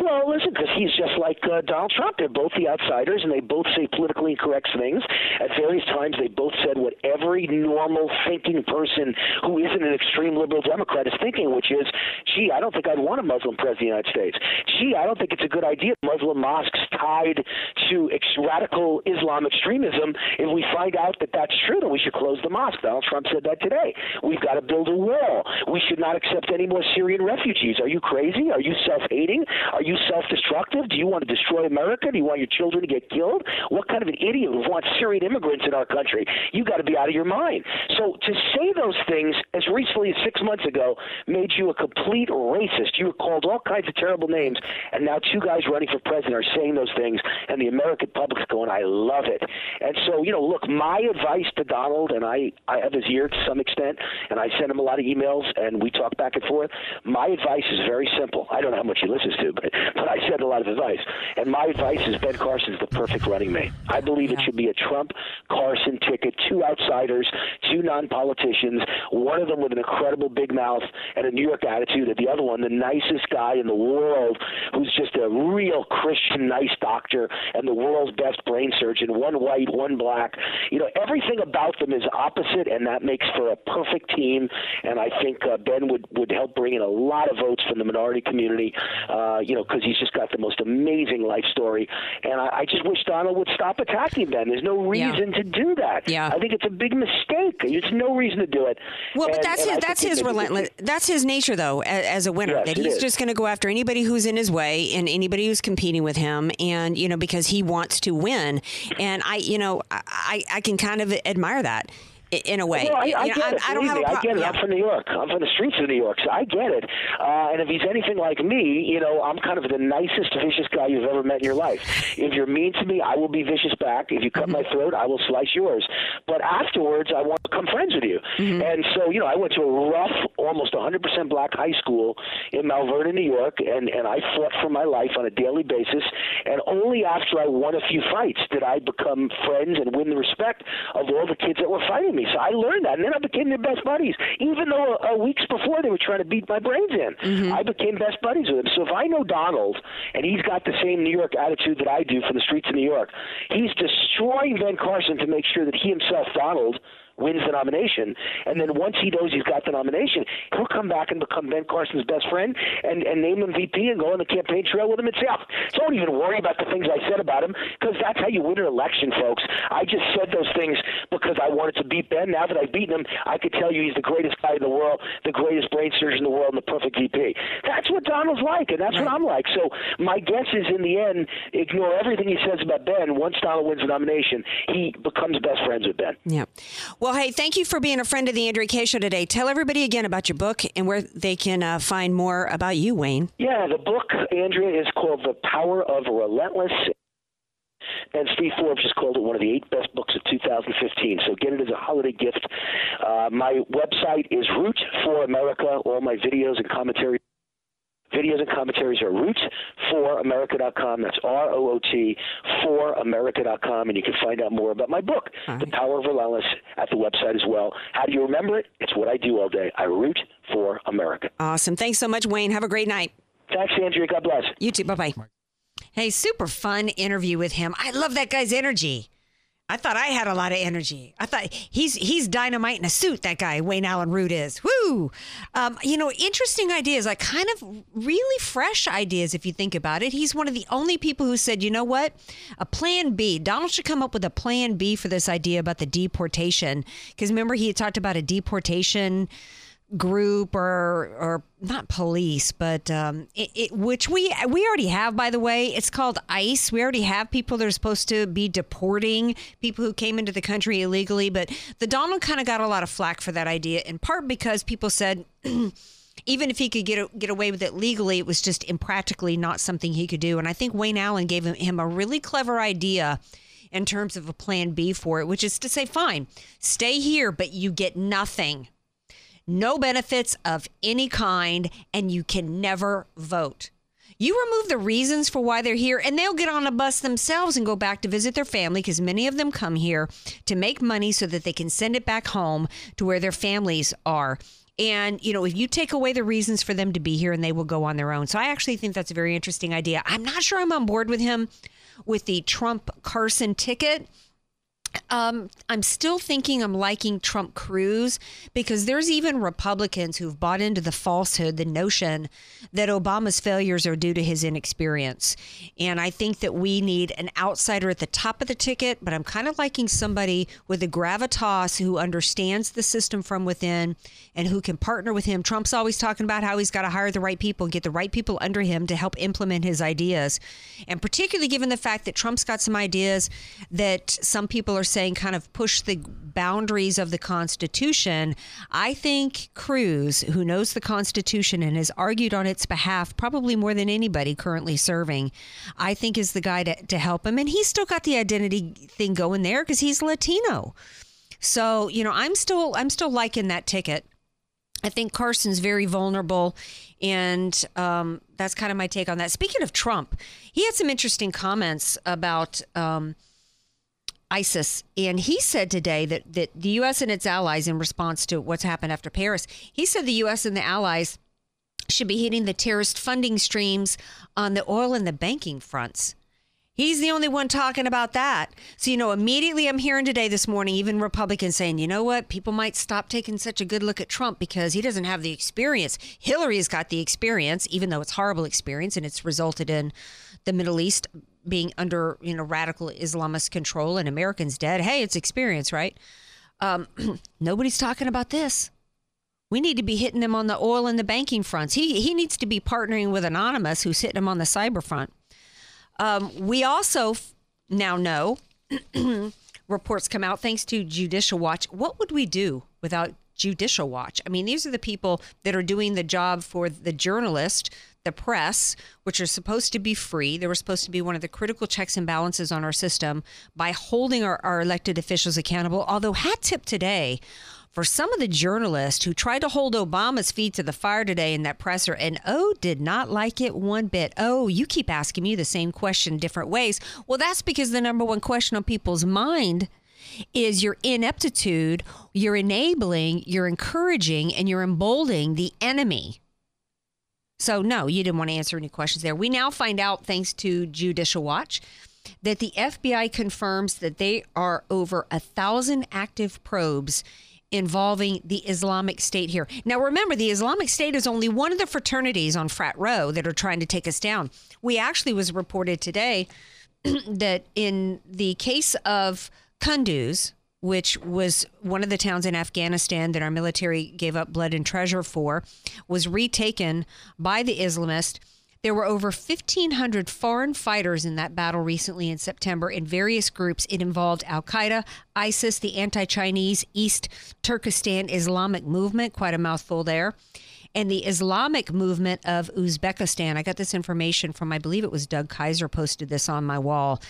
Well, listen, because he's just like uh, Donald Trump. They're both the outsiders, and they both say politically incorrect things. At various times, they both said what every normal thinking person who isn't an extreme liberal Democrat is thinking, which is, gee, I don't think I'd want a Muslim president of the United States. Gee, I don't think it's a good idea. Muslim mosques tied to ex- radical Islam extremism. If we find out that that's true, then we should close the mosque. Donald Trump said that today. We've got to build a wall. We should not accept any more Syrian refugees. Are you crazy? Are you self-hating? Are you self-destructive? Do you want to destroy America? Do you want your children to get killed? What kind of an idiot would want Syrian immigrants in our country? You got to be out of your mind. So to say those things as recently as six months ago made you a complete racist. You were called all kinds of terrible names, and now two guys running for president are saying those things, and the American public's going, "I love it." And so, you know, look, my advice to Donald, and I, I have his ear to some extent, and I send him a lot of emails, and we talk back and forth. My advice is very simple. I don't know how much he listens to, but but I send a lot of advice. And my advice is Ben Carson's the perfect running mate. I believe it should be a Trump Carson ticket, two outsiders, two non politicians, one of them with an incredible big mouth and a New York attitude, and the other one, the nicest guy in the world, who's just a real Christian, nice doctor and the world's best brain surgeon, one white, one black. You know, everything about them is opposite, and that makes for a perfect team. And I think uh, Ben would, would help bring in a lot of votes from the minority community, uh, you know, because he's just got the most amazing life story. And I, I just wish Donald would stop attacking Ben. There's no reason to do that. Yeah. I think it's a big mistake. There's no reason to do it. Well, And- but that's his, that's his relentless. That's his nature, though, as, as a winner. Yes, that he's just going to go after anybody who's in his way and anybody who's competing with him, and you know because he wants to win. And I, you know, I I, can kind of admire that in a way. Well, I, I You know, get it. I, don't Believe have a me, pro- I get it. yeah. I'm from New York. I'm from the streets of New York, so I get it. Uh, and if he's anything like me, you know, I'm kind of the nicest, vicious guy you've ever met in your life. If you're mean to me, I will be vicious back. If you cut Mm-hmm. my throat, I will slice yours. But afterwards, I want to become friends with you. Mm-hmm. And so, you know, I went to a rough, almost 100% black high school in Malvern, New York, and, and I fought for my life on a daily basis. And only after I won a few fights did I become friends and win the respect of all the kids that were fighting me. So I learned that, and then I became their best buddies. Even though uh, weeks before they were trying to beat my brains in, I became best buddies with him. So if I know Donald, and he's got the same New York attitude that I do from the streets of New York, he's destroying Ben Carson to make sure that he himself, Donald, wins the nomination. And then once he knows he's got the nomination, he'll come back and become Ben Carson's best friend and, and name him VP and go on the campaign trail with him say, oh, don't even worry about the things I said about him because that's how you win an election, folks. I just said those things because I wanted to beat Ben. Now that I've beaten him, I could tell you he's the greatest guy in the world, the greatest brain surgeon in the world, and the perfect VP. That's what Donald's like, and that's what I'm like. So my guess is in the end, ignore everything he says about Ben. Once Donald wins the nomination, he becomes best friends with Ben. Yeah. Well, hey, thank you for being a friend of the Andrea Kaye Show today. Tell everybody again about your book and where they can uh, find more about you, Wayne. Yeah, the book, Andrea, is called The Power of Relentless. And Steve Forbes just called it one of the eight best books of 2015. So get it as a holiday gift. Uh, my website is Root for America. All my videos and commentary. Videos and commentaries are root4america.com. That's R O O T for America.com. And you can find out more about my book, The Power of Relentless, at the website as well. How do you remember it? It's what I do all day. I root for America. Awesome. Thanks so much, Wayne. Have a great night. Thanks, Andrea. God bless. You too. Bye bye. Hey, super fun interview with him. I love that guy's energy. I thought I had a lot of energy. I thought he's he's dynamite in a suit. That guy Wayne Allyn Root is. Woo! Um, you know, interesting ideas. Like kind of really fresh ideas if you think about it. He's one of the only people who said, you know what, a plan B. Donald should come up with a plan B for this idea about the deportation. Because remember, he had talked about a deportation group or or not police, but um, it, it, which we we already have, by the way. It's called ICE. We already have people that are supposed to be deporting people who came into the country illegally. But the Donald kind of got a lot of flack for that idea, in part because people said. even if he could get get away with it legally, it was just impractically not something he could do. And I think Wayne Allyn gave him, him a really clever idea in terms of a plan B for it, which is to say, fine, stay here, but you get nothing no benefits of any kind, and you can never vote. You remove the reasons for why they're here, and they'll get on a bus themselves and go back to visit their family because many of them come here to make money so that they can send it back home to where their families are. And, you know, if you take away the reasons for them to be here and they will go on their own. So I actually think that's a very interesting idea. I'm not sure I'm on board with him with the Trump Carson ticket. Um, I'm still thinking I'm liking Trump Cruz because there's even Republicans who've bought into the falsehood, the notion that Obama's failures are due to his inexperience. And I think that we need an outsider at the top of the ticket, but I'm kind of liking somebody with a gravitas who understands the system from within and who can partner with him. Trump's always talking about how he's got to hire the right people get the right people under him to help implement his ideas. And particularly given the fact that Trump's got some ideas that some people are saying kind of push the boundaries of the Constitution, I think Cruz, who knows the Constitution and has argued on its behalf probably more than anybody currently serving, I think is the guy to, to help him. And he's still got the identity thing going there because he's Latino. So, you know, I'm still I'm still liking that ticket. I think Carson's very vulnerable, and um, that's kind of my take on that. Speaking of Trump, he had some interesting comments about um, ISIS. And he said today that, that the U.S. and its allies, in response to what's happened after Paris, he said the U.S. and the allies should be hitting the terrorist funding streams on the oil and the banking fronts. He's the only one talking about that. So, you know, immediately I'm hearing today, this morning, even Republicans saying, you know what, people might stop taking such a good look at Trump because he doesn't have the experience. Hillary's got the experience, even though it's horrible experience and it's resulted in the Middle East being under you know radical Islamist control and Americans dead. Hey, it's experience, right? Um, nobody's talking about this. We need to be hitting them on the oil and the banking fronts. He he needs to be partnering with Anonymous, who's hitting him on the cyber front. Um, we also f- now know reports come out thanks to Judicial Watch. What would we do without Judicial Watch? I mean, these are the people that are doing the job for the journalist the press, which are supposed to be free. They were supposed to be one of the critical checks and balances on our system by holding our, our elected officials accountable. Although, hat tip today for some of the journalists who tried to hold Obama's feet to the fire today in that presser, and oh, did not like it one bit. Oh, you keep asking me the same question different ways. Well, that's because the number one question on people's mind is your ineptitude, you're enabling, you're encouraging, and you're emboldening the enemy so, no, you didn't want to answer any questions there. We now find out, thanks to Judicial Watch, that the FBI confirms that they are over a thousand active probes involving the Islamic State here. Now, remember, the Islamic State is only one of the fraternities on Frat Row that are trying to take us down. We actually was reported today that in the case of Kunduz, which was one of the towns in Afghanistan that our military gave up blood and treasure for, was retaken by the Islamists. There were over 1,500 foreign fighters in that battle recently in September in various groups. It involved Al Qaeda, ISIS, the anti Chinese East Turkestan Islamic movement, quite a mouthful there, and the Islamic movement of Uzbekistan. I got this information from, I believe it was Doug Kaiser posted this on my wall.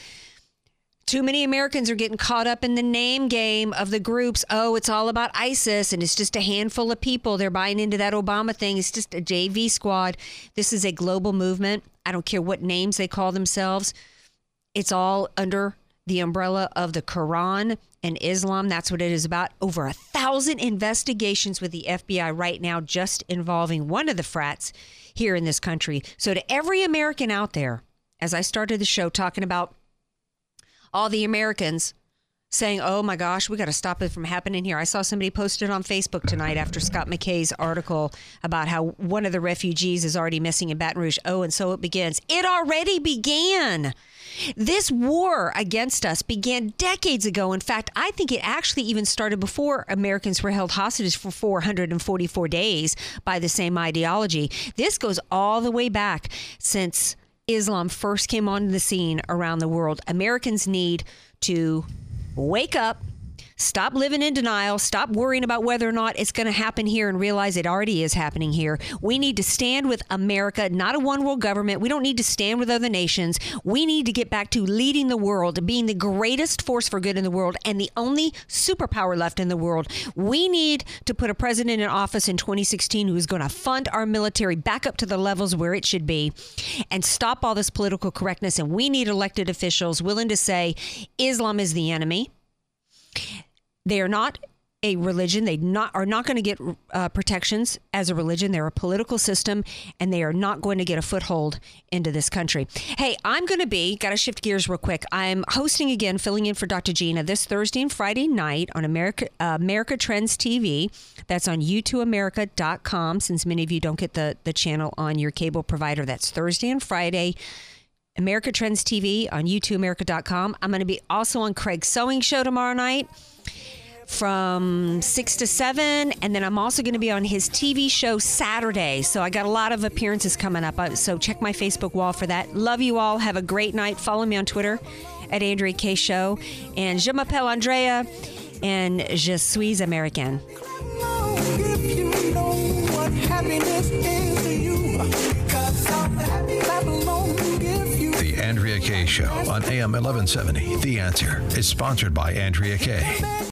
Too many Americans are getting caught up in the name game of the groups. Oh, it's all about ISIS and it's just a handful of people. They're buying into that Obama thing. It's just a JV squad. This is a global movement. I don't care what names they call themselves. It's all under the umbrella of the Quran and Islam. That's what it is about. Over a thousand investigations with the FBI right now, just involving one of the frats here in this country. So, to every American out there, as I started the show talking about all the Americans saying, "Oh my gosh, we got to stop it from happening here." I saw somebody posted on Facebook tonight after Scott McKay's article about how one of the refugees is already missing in Baton Rouge. Oh, and so it begins. It already began. This war against us began decades ago. In fact, I think it actually even started before Americans were held hostage for 444 days by the same ideology. This goes all the way back since Islam first came onto the scene around the world. Americans need to wake up, stop living in denial, stop worrying about whether or not it's going to happen here and realize it already is happening here. We need to stand with America, not a one world government. We don't need to stand with other nations. We need to get back to leading the world, being the greatest force for good in the world and the only superpower left in the world. We need to put a president in office in 2016 who is going to fund our military back up to the levels where it should be and stop all this political correctness. And we need elected officials willing to say Islam is the enemy they are not a religion. They not are not going to get uh, protections as a religion. They're a political system, and they are not going to get a foothold into this country. Hey, I'm going to be got to shift gears real quick. I'm hosting again, filling in for Dr. Gina this Thursday and Friday night on America uh, America Trends TV. That's on u2america.com. Since many of you don't get the the channel on your cable provider, that's Thursday and Friday. America Trends TV on u2america.com. I'm going to be also on Craig's Sewing Show tomorrow night from 6 to 7 and then i'm also going to be on his tv show saturday. So i got a lot of appearances coming up uh, so check my facebook wall for that. Love you all. Have a great night. Follow me on twitter at Andrea Kaye show. And je m'appelle andrea and je suis american. The Andrea Kaye Show on AM 1170. The Answer is sponsored by Andrea Kaye.